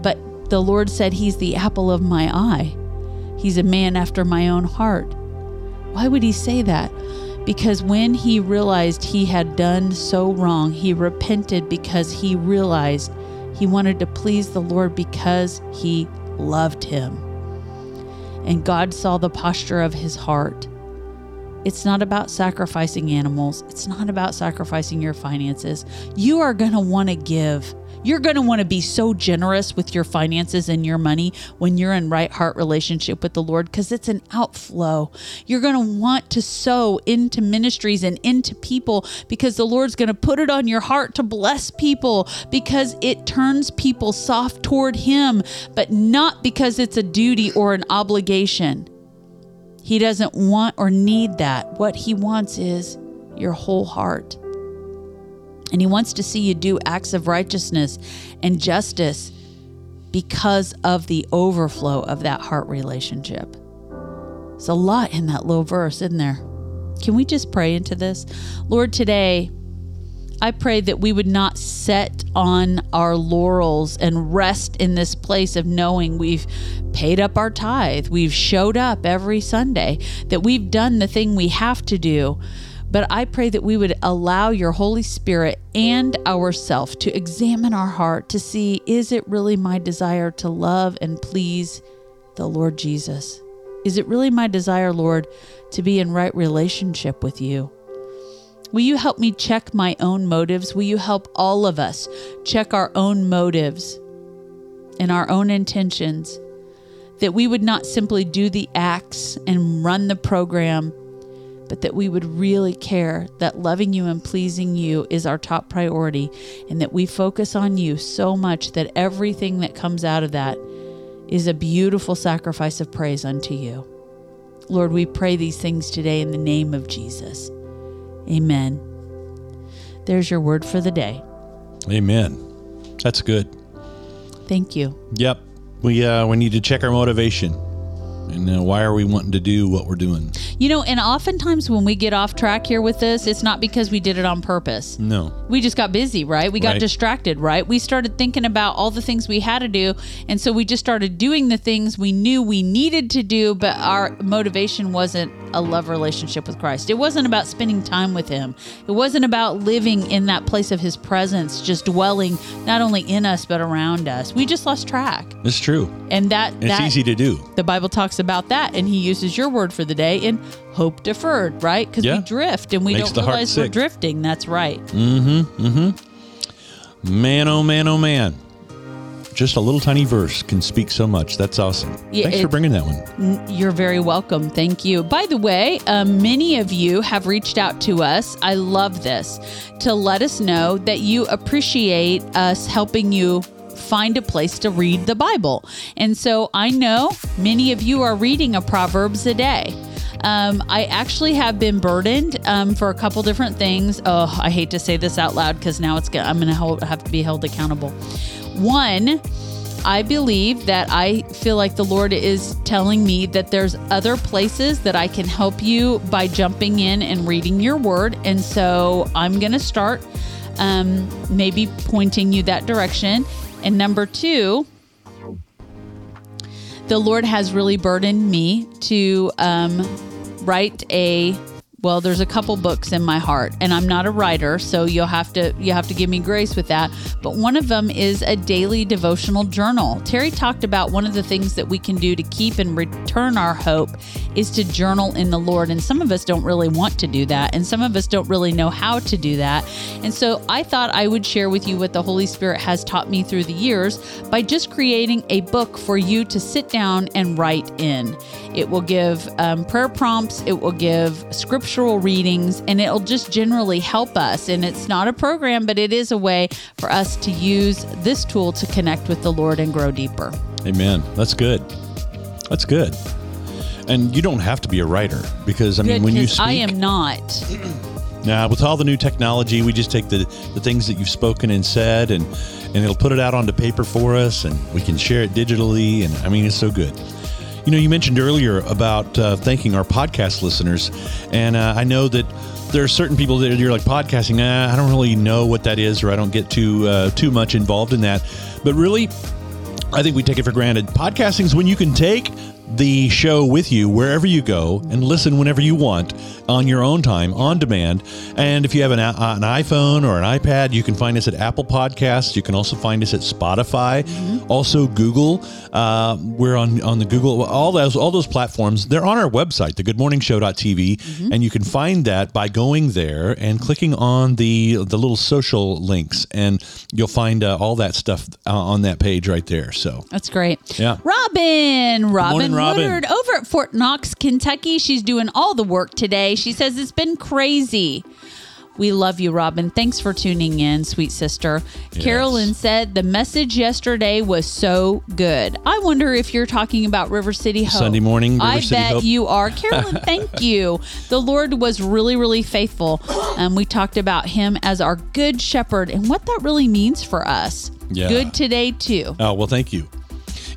But the Lord said, He's the apple of my eye. He's a man after my own heart. Why would he say that? Because when he realized he had done so wrong, he repented because he realized he wanted to please the Lord because he loved him. And God saw the posture of his heart. It's not about sacrificing animals. It's not about sacrificing your finances. You are going to want to give. You're going to want to be so generous with your finances and your money when you're in right heart relationship with the Lord because it's an outflow. You're going to want to sow into ministries and into people because the Lord's going to put it on your heart to bless people because it turns people soft toward Him, but not because it's a duty or an obligation. He doesn't want or need that. What he wants is your whole heart. And he wants to see you do acts of righteousness and justice because of the overflow of that heart relationship. It's a lot in that little verse, isn't there? Can we just pray into this? Lord, today, I pray that we would not set on our laurels and rest in this place of knowing we've paid up our tithe, we've showed up every Sunday, that we've done the thing we have to do. But I pray that we would allow your Holy Spirit and ourself to examine our heart to see is it really my desire to love and please the Lord Jesus? Is it really my desire, Lord, to be in right relationship with you? Will you help me check my own motives? Will you help all of us check our own motives and our own intentions? That we would not simply do the acts and run the program, but that we would really care that loving you and pleasing you is our top priority, and that we focus on you so much that everything that comes out of that is a beautiful sacrifice of praise unto you. Lord, we pray these things today in the name of Jesus. Amen. There's your word for the day. Amen. That's good. Thank you. Yep. We uh, we need to check our motivation. And uh, why are we wanting to do what we're doing? You know, and oftentimes when we get off track here with this, it's not because we did it on purpose. No. We just got busy, right? We got Right. distracted, right? We started thinking about all the things we had to do. And so we just started doing the things we knew we needed to do, but our motivation wasn't a love relationship with Christ. It wasn't about spending time with Him. It wasn't about living in that place of His presence, just dwelling not only in us, but around us. We just lost track. It's true. And that, It's that easy to do. the Bible talks about that, and he uses your word for the day in hope deferred, right? Because Yeah. we drift and we Makes don't realize we're drifting. That's right. Mm-hmm. Mm-hmm. Man, oh man, oh man. Just a little tiny verse can speak so much. That's awesome. Yeah, Thanks for bringing that one. You're very welcome. Thank you. By the way, um, many of you have reached out to us. I love this to let us know that you appreciate us helping you find a place to read the Bible. And so I know many of you are reading a Proverbs a day. Um, I actually have been burdened um, for a couple different things. Oh, I hate to say this out loud because now it's go- I'm going to have to be held accountable. One, I believe that I feel like the Lord is telling me that there's other places that I can help you by jumping in and reading your word. And so I'm going to start um, maybe pointing you that direction. And number two, the Lord has really burdened me to um, write a well there's a couple books in my heart and i'm not a writer so you'll have to you have to give me grace with that. But one of them is a daily devotional journal. Terry talked about one of the things that we can do to keep and return our hope is to journal in the lord and some of us don't really want to do that and some of us don't really know how to do that. And so i thought i would share with you what the holy spirit has taught me through the years by just creating a book for you to sit down and write in. It will give um, prayer prompts, it will give scriptural readings, and it'll just generally help us. And it's not a program, but it is a way for us to use this tool to connect with the Lord and grow deeper. Amen. That's good. That's good. And you don't have to be a writer because I mean, Good, when you speak, I am not. now with all the new technology, we just take the the things that you've spoken and said, and and it'll put it out onto paper for us, and we can share it digitally. And I mean, it's so good. You know, you mentioned earlier about uh, thanking our podcast listeners, and uh, I know that there are certain people that you're like podcasting. I don't really know what that is, or I don't get too uh, too much involved in that. But really, I think we take it for granted. Podcasting is when you can take the show with you wherever you go and listen whenever you want on your own time, on demand. And if you have an, a- an iPhone or an iPad, you can find us at Apple Podcasts. You can also find us at Spotify, also Google. Uh, we're on on the Google all those all those platforms. They're on our website, thegoodmorningshow.tv, and you can find that by going there and clicking on the the little social links, and you'll find uh, all that stuff uh, on that page right there. So That's great. Yeah. Robin, Robin morning, Robin. Woodard over at Fort Knox, Kentucky. She's doing all the work today. She says it's been crazy. We love you, Robin. Thanks for tuning in, sweet sister. Carolyn said the message yesterday was so good. I wonder if you're talking about River City Hope. Sunday morning, River I City bet Hope. you are. Carolyn, thank you. The Lord was really, really faithful. Um, we talked about him as our good shepherd and what that really means for us. Yeah. Good today, too. Oh well, thank you.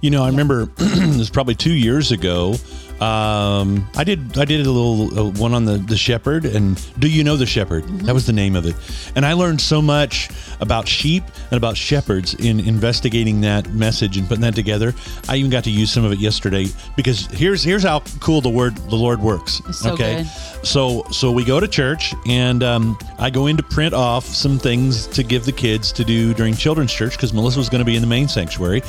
You know, I remember it was probably two years ago. Um, I did I did a little uh, one on the the shepherd, and do you know the shepherd? That was the name of it. And I learned so much about sheep and about shepherds in investigating that message and putting that together. I even got to use some of it yesterday because here's here's how cool the word the Lord works. So good. So so we go to church and um, I go in to print off some things to give the kids to do during children's church because Melissa was going to be in the main sanctuary,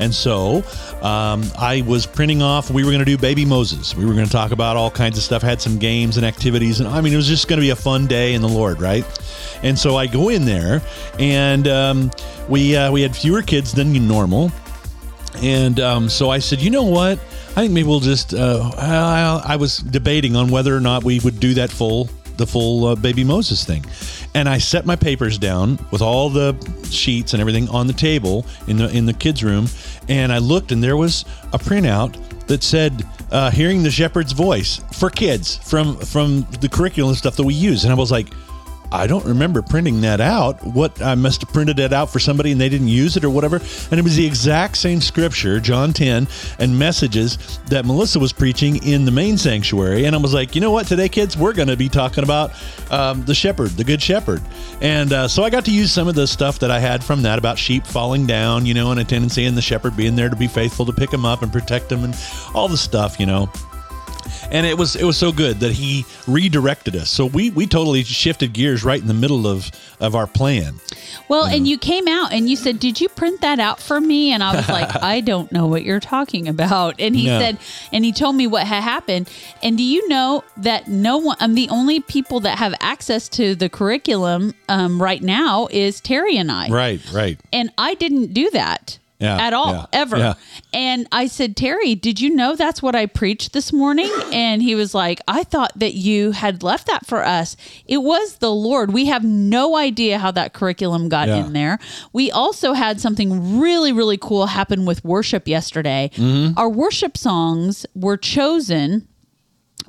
and so um, I was printing off. We were going to do Baby Moses. We were going to talk about all kinds of stuff. Had some games and activities, and I mean it was just going to be a fun day in the Lord, right? And so I go in there, and um, we uh, we had fewer kids than normal. And um, so I said, you know what? I think maybe we'll just. Uh, I, I was debating on whether or not we would do that full, the full uh, baby Moses thing. And I set my papers down with all the sheets and everything on the table in the in the kids' room, and I looked, and there was a printout that said uh, "Hearing the Shepherd's Voice" for kids from from the curriculum stuff that we use, and I was like. I don't remember printing that out. What I must have printed it out for somebody and they didn't use it or whatever. And it was the exact same scripture, John 10, and messages that Melissa was preaching in the main sanctuary. And I was like, you know what, today, kids, we're going to be talking about um, the shepherd, the good shepherd. And uh, so I got to use some of the stuff that I had from that about sheep falling down, you know, and a tendency and the shepherd being there to be faithful to pick them up and protect them and all the stuff, you know and it was it was so good that he redirected us. So we we totally shifted gears right in the middle of of our plan. Well, and you came out and you said, "Did you print that out for me?" And I was like, "I don't know what you're talking about." And he No. said, and he told me what had happened. And do you know that no one? I'm the only people that have access to the curriculum um, right now is Terry and I. Right, right. And I didn't do that. Yeah, at all, yeah, ever. yeah. And I said, Terry, did you know that's what I preached this morning? And he was like, I thought that you had left that for us. It was the Lord. We have no idea how that curriculum got in there. We also had something really, really cool happen with worship yesterday. Mm-hmm. Our worship songs were chosen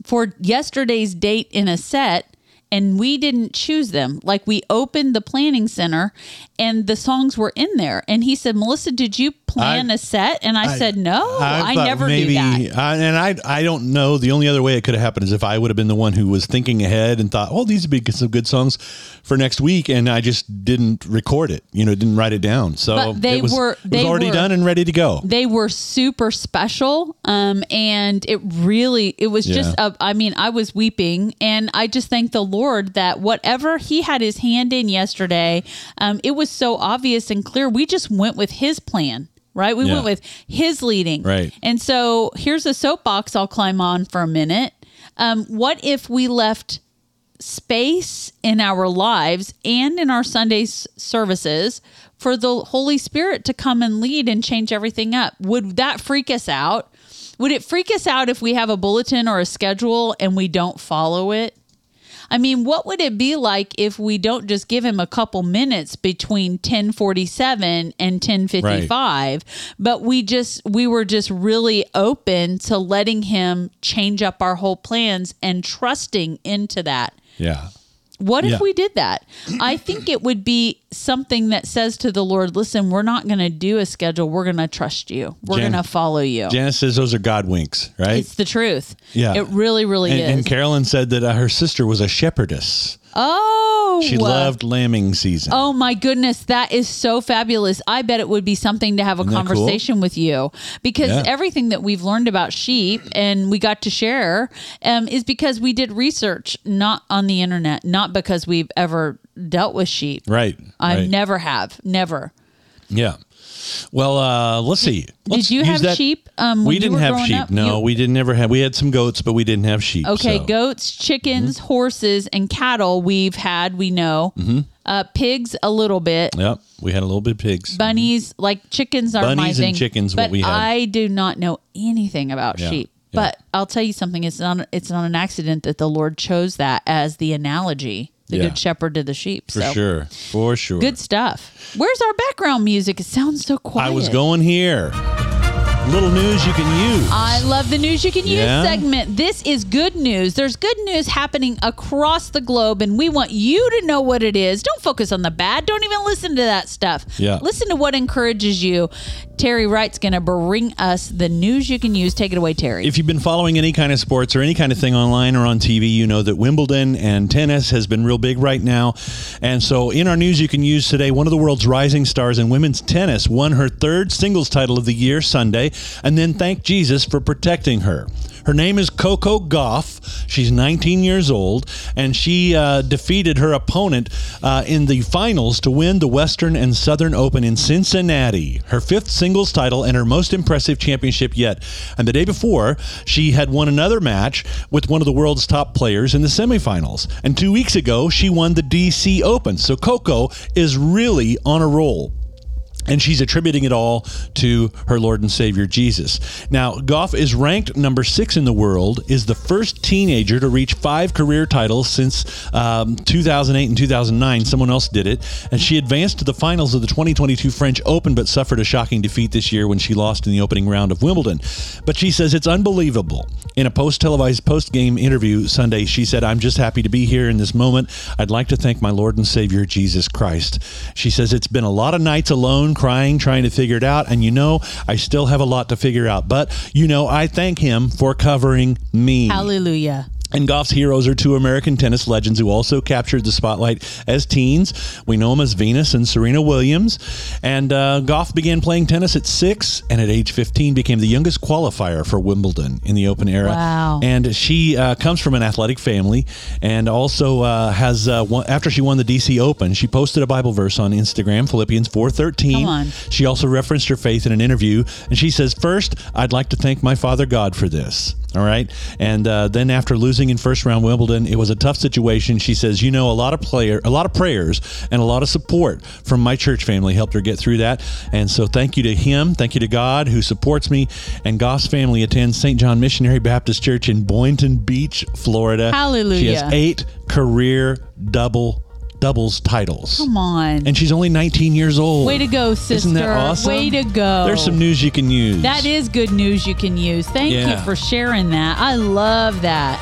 for yesterday's date in a set and we didn't choose them like we opened the planning center and the songs were in there and he said melissa did you plan I- a set and i, said no i, thought never maybe, do that I, and I I don't know. The only other way it could have happened is if I would have been the one who was thinking ahead and thought, "Oh, these would be some good songs for next week," and I just didn't record it. You know, didn't write it down. So But they it was, were- it was they already were- done and ready to go. they were super special um and it really it was just Yeah. a, i mean i was weeping and i just thank the lord that whatever he had his hand in yesterday um it was so obvious and clear we just went with his plan right we Yeah. went with his leading Right. and so here's a soapbox i'll climb on for a minute um what if we left space in our lives and in our Sundays services for the Holy Spirit to come and lead and change everything up. Would that freak us out? Would it freak us out if we have a bulletin or a schedule and we don't follow it? I mean, what would it be like if we don't just give him a couple minutes between 1047 and 1055, but we just we were just really open to letting him change up our whole plans and trusting into that. yeah. What if Yeah. we did that? I think it would be something that says to the Lord, listen, we're not going to do a schedule. We're going to trust you. We're going to follow you. Janice says those are God winks, right? it's the truth. Yeah. It really, really and, is. and Carolyn said that uh, her sister was a shepherdess. Oh, She loved lambing season. Oh my goodness, that is so fabulous. I bet it would be something to have a that cool? conversation with you because Yeah. everything that we've learned about sheep and we got to share um, is because we did research, not on the internet, not because we've ever dealt with sheep. Right. I right. never have, never. Yeah. Well, uh, let's see. Let's did you have that- sheep? Um, we didn't have sheep. up? No, You- we didn't ever have. We had some goats, but we didn't have sheep. Okay, so. goats, chickens, Mm-hmm. horses, and cattle we've had, we know. Uh, pigs a little bit. Yep, we had a little bit of pigs. bunnies like chickens are my Bunnies and thing chickens, what but we had. i do not know anything about Yeah, sheep yeah. but i'll tell you something it's not it's not an accident that the lord chose that as the analogy the Yeah. good shepherd to the sheep for so sure, for sure. good stuff where's our background music it sounds so quiet I was going here. Little news you can use. I love the news you can use segment. This is good news. There's good news happening across the globe, and we want you to know what it is. Don't focus on the bad. Don't even listen to that stuff. Yeah. Listen to what encourages you. Terry Wright's going to bring us the news you can use. Take it away, Terry. If you've been following any kind of sports or any kind of thing online or on TV, you know that Wimbledon and tennis has been real big right now. And so, in our news you can use today, one of the world's rising stars in women's tennis won her third singles title of the year Sunday and then thanked Jesus for protecting her. Her name is Coco Gauff. She's 19 years old, and she uh, defeated her opponent uh, in the finals to win the Western and Southern Open in Cincinnati, her fifth singles title and her most impressive championship yet. And the day before, she had won another match with one of the world's top players in the semifinals. And two weeks ago, she won the DC Open. So Coco is really on a roll. And she's attributing it all to her Lord and Savior Jesus. Now, Gauff is ranked number six in the world, is the first teenager to reach five career titles since um, 2008 and 2009. Someone else did it, and she advanced to the finals of the 2022 French Open, but suffered a shocking defeat this year when she lost in the opening round of Wimbledon. But she says it's unbelievable. In a post televised post game interview Sunday, she said, I'm just happy to be here in this moment. I'd like to thank my Lord and Savior Jesus Christ. She says, It's been a lot of nights alone crying, trying to figure it out. And you know, I still have a lot to figure out. But, you know, I thank him for covering me. Hallelujah. And Gauff's heroes are two American tennis legends who also captured the spotlight as teens. We know them as Venus and Serena Williams. And uh, Gauff began playing tennis at six, and at age 15 became the youngest qualifier for Wimbledon in the Open era. Wow. And she uh, comes from an athletic family, and also uh, has uh, one, after she won the DC Open, she posted a Bible verse on Instagram, Philippians 4:13. Come. She also referenced her faith in an interview, and she says, First, I'd like to thank my Father God for this. All right. And uh, then after losing in first round Wimbledon, it was a tough situation. She says, you know, a lot of player, a lot of prayers and a lot of support from my church family helped her get through that. And so thank you to him. Thank you to God who supports me. And Gauff's family attends St. John Missionary Baptist Church in Boynton Beach, Florida. Hallelujah. She has eight career double doubles titles. Come on. And she's only 19 years old. Way to go, sister. Isn't that awesome? Way to go. There's some news you can use. That is good news you can use. Thank you for sharing that. I love that.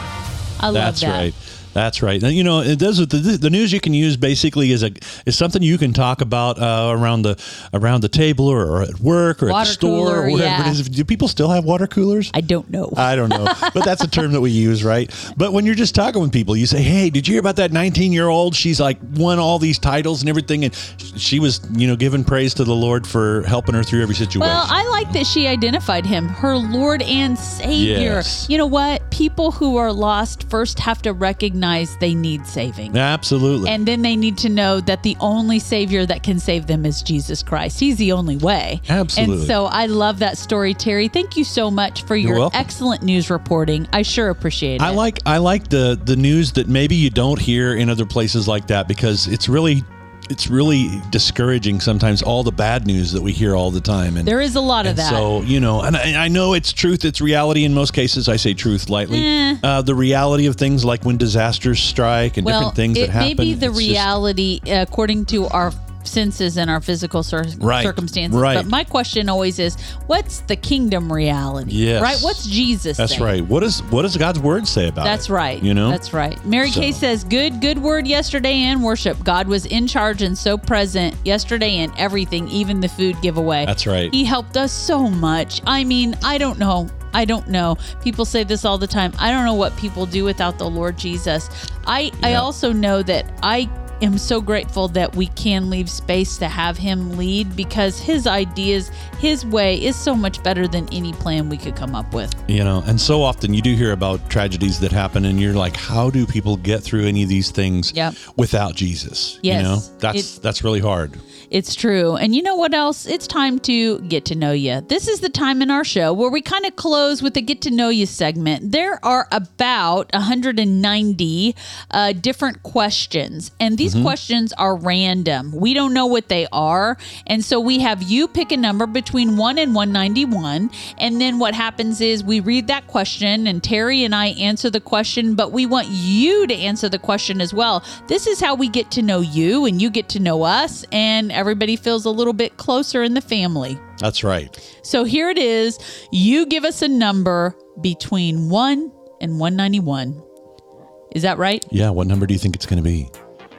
I love That's that. right. That's right. You know, it does the, the news you can use basically is a is something you can talk about uh, around the around the table or, or at work or at the store cooler, or whatever yeah. it is. Do people still have water coolers? I don't know. I don't know, but that's a term that we use, right? But when you're just talking with people, you say, "Hey, did you hear about that 19 year old? She's like won all these titles and everything, and she was, you know, giving praise to the Lord for helping her through every situation." Well, I like that she identified him, her Lord and Savior. Yes. You know what? People who are lost first have to recognize they need saving. Absolutely. And then they need to know that the only Savior that can save them is Jesus Christ. He's the only way. Absolutely. And so I love that story, Terry. Thank you so much for You're your welcome. excellent news reporting. I sure appreciate it. I like I like the the news that maybe you don't hear in other places like that because it's really it's really discouraging sometimes all the bad news that we hear all the time and There is a lot of that. So you know, and I, I know it's truth, it's reality. In most cases, I say truth lightly. Eh. Uh, the reality of things like when disasters strike and well, different things it that happen. may be the just- reality uh, according to our senses and our physical cir- Right, circumstances. right. But my question always is, what's the kingdom reality? Yes. Right? What's Jesus? That's saying? right. What is what does God's word say about it? That's right. You know, That's right. Mary Kay says, "Good, good word yesterday and worship. God was in charge and so present yesterday and everything, even the food giveaway. That's right. He helped us so much. I mean, I don't know. I don't know. People say this all the time. I don't know what people do without the Lord Jesus. I I also know that I am so grateful that we can leave space to have him lead because his ideas, his way is so much better than any plan we could come up with. You know, and so often you do hear about tragedies that happen, and you're like, how do people get through any of these things Yep. without Jesus? Yes. You know, that's It- that's really hard. It's true. And you know what else? It's time to get to know you. This is the time in our show where we kind of close with the get to know you segment. There are about 190 uh, different questions, and these questions are random. We don't know what they are. And so we have you pick a number between 1 and 191. And then what happens is we read that question, and Terry and I answer the question, but we want you to answer the question as well. This is how we get to know you, and you get to know us, and everybody feels a little bit closer in the family. That's right. So here it is. You give us a number between 1 and 191. Is that right? Yeah. What number do you think it's going to be?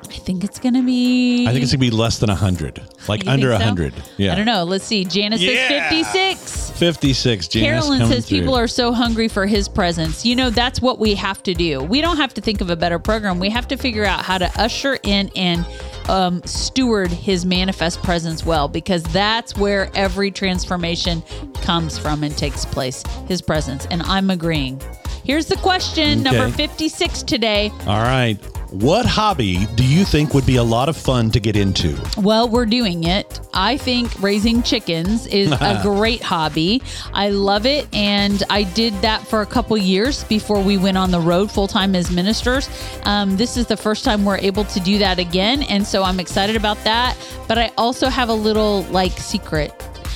I think it's going to be. I think it's going to be less than 100, like You under think so? 100. Yeah. I don't know. Let's see. Janice Yeah. says 56. 56. Janice Carolyn coming says people are so hungry for his presence. You know, that's what we have to do. We don't have to think of a better program. We have to figure out how to usher in and um, steward his manifest presence well because that's where every transformation comes from and takes place his presence. And I'm agreeing. Here's the question, number 56 today. All right. What hobby do you think would be a lot of fun to get into? Well, we're doing it. I think raising chickens is a great hobby. I love it. And I did that for a couple years before we went on the road full time as ministers. Um, this is the first time we're able to do that again. And so I'm excited about that. But I also have a little like secret.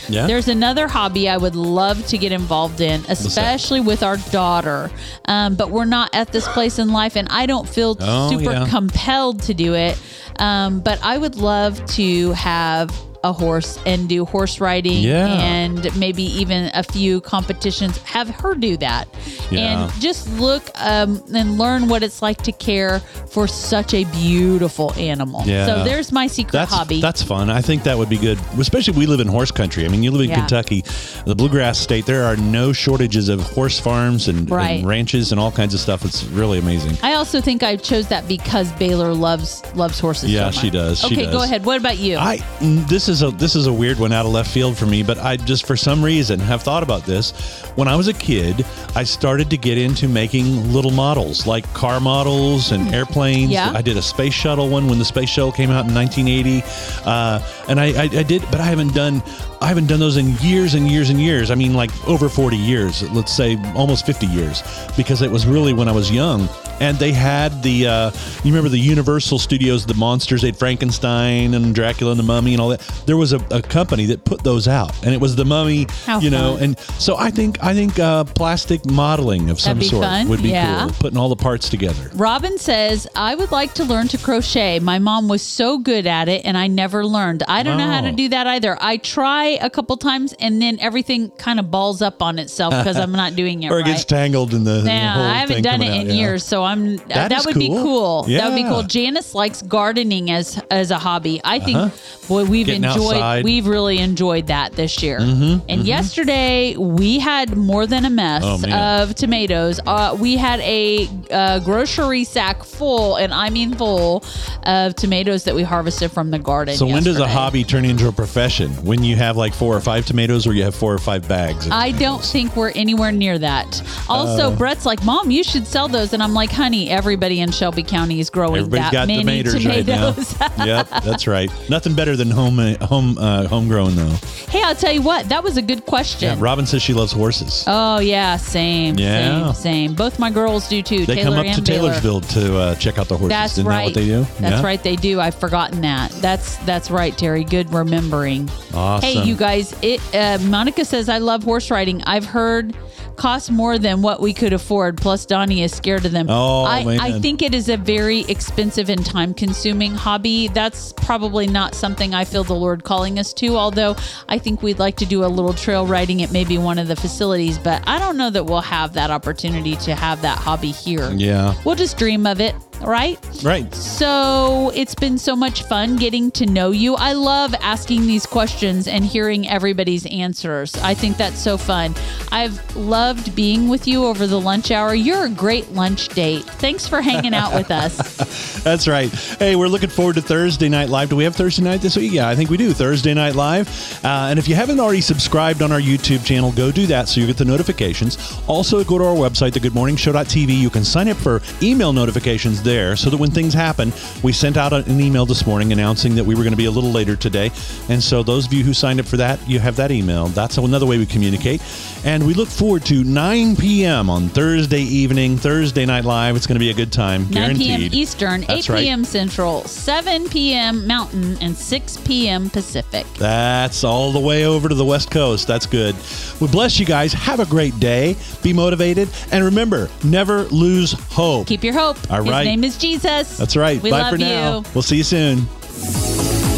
Yeah. There's another hobby I would love to get involved in, especially with our daughter. Um, but we're not at this place in life, and I don't feel Oh, super yeah. compelled to do it. Um, but I would love to have a horse and do horse riding Yeah. and maybe even a few competitions. Have her do that Yeah. and just look um, and learn what it's like to care for such a beautiful animal. Yeah. So there's my secret That's hobby. that's fun. I think that would be good, especially we live in horse country. I mean, you live in Yeah. Kentucky, the bluegrass state. There are no shortages of horse farms and, Right. and ranches and all kinds of stuff. It's really amazing. I also think I chose that because Baylor loves loves horses. Yeah, so she does. She Okay, does. go ahead. What about you? I this is a this is a weird one out of left field for me, but I just for some reason have thought about this. When I was a kid, I started to get into making little models, like car models and airplanes. Hmm. Yeah. I did a space shuttle one when the space shuttle came out in 1980, uh, and I, I, I did, but I haven't done I haven't done those in years and years and years. I mean, like over 40 years, let's say almost 50 years, because it was really when I was young. And they had the, uh, you remember the Universal Studios, the monsters, they had Frankenstein and Dracula and the Mummy and all that. There was a, a company that put those out, and it was the Mummy, How you know. fun. And so I think I think uh, plastic modeling of some That'd be sort fun, would be yeah. cool, putting all the parts together. Robin says, I would like to learn to crochet. My mom was so good at it and I never learned. I don't know how to Oh. do that either. I try a couple times and then everything kind of balls up on itself because I'm not doing it Or it right. gets tangled in the, the Yeah, whole I haven't thing done it coming in out, yeah. years, so I'm that, is would be cool. cool. That would be cool. Janice likes gardening as as a hobby. I think boy, we've Uh-huh. Getting enjoyed outside. Mm-hmm, we've really enjoyed that this year. and yesterday we had more than a mess Oh, of tomatoes. Uh, we had a uh, grocery sack full, and I mean full, of tomatoes that we harvested from the garden. So when does a hobby turn into a profession? When you have like four or five tomatoes, or you have four or five bags? I don't think we're anywhere near that. Also, Uh. Brett's like, "Mom, you should sell those," and I'm like, "Honey, everybody in Shelby County is growing Everybody's that got many tomatoes, tomatoes." right now. yep, that's right. Nothing better than home home uh, homegrown though. hey, I'll tell you what, that was a good question. Yeah, Robin says she loves horses. oh yeah, same, Yeah. same, same. Both my girls do too. they Taylor come up to Baylor. Taylorsville to uh, check out the horses. That's Isn't right. that what they do? That's Yeah? right. They do. I've forgotten that. That's that's right, Terry. Good remembering. Awesome. Hey, you guys. It. Uh, Monica says I love horse riding. I've heard costs more than what we could afford. Plus, Donnie is scared of them. Oh, I, man. I think it is a very expensive and time consuming hobby. That's probably not something I feel the Lord calling us to. Although I think we'd like to do a little trail riding at maybe one of the facilities, but I don't know that we'll have that opportunity to have that hobby here. Yeah. We'll just dream of it, right? Right. So it's been so much fun getting to know you. I love asking these questions and hearing everybody's answers. I think that's so fun. I've loved being with you over the lunch hour. You're a great lunch date. Thanks for hanging out with us. That's right. Hey, we're looking forward to Thursday Night Live. Do we have Thursday night this week? Yeah, I think we do. Thursday Night Live. Uh, and if you haven't already subscribed on our YouTube channel, go do that so you get the notifications. Also, go to our website, thegoodmorningshow.tv. You can sign up for email notifications there so that when things happen, we sent out an email this morning announcing that we were going to be a little later today. And so, those of you who signed up for that, you have that email. That's another way we communicate. And we look forward to 9 p.m. on Thursday evening, Thursday Night Live. It's going to be a good time. 9 p.m. Eastern, That's 8 right. p.m. Central, 7 p.m. Mountain, and 6 p.m. Pacific. That's all the way over to the West Coast. That's good. We bless you guys. Have a great day. Be motivated. And remember, never lose hope. Keep your hope. All His right. Name is Jesus. That's right. We Bye love for now. you. We'll see you soon.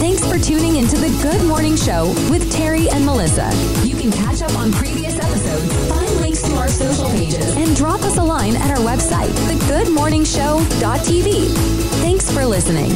Thanks for tuning into the Good Morning Show with Terry and Melissa. You can catch up on previous episodes, find links to our social pages, and drop us a line at our website, thegoodmorningshow.tv. Thanks for listening.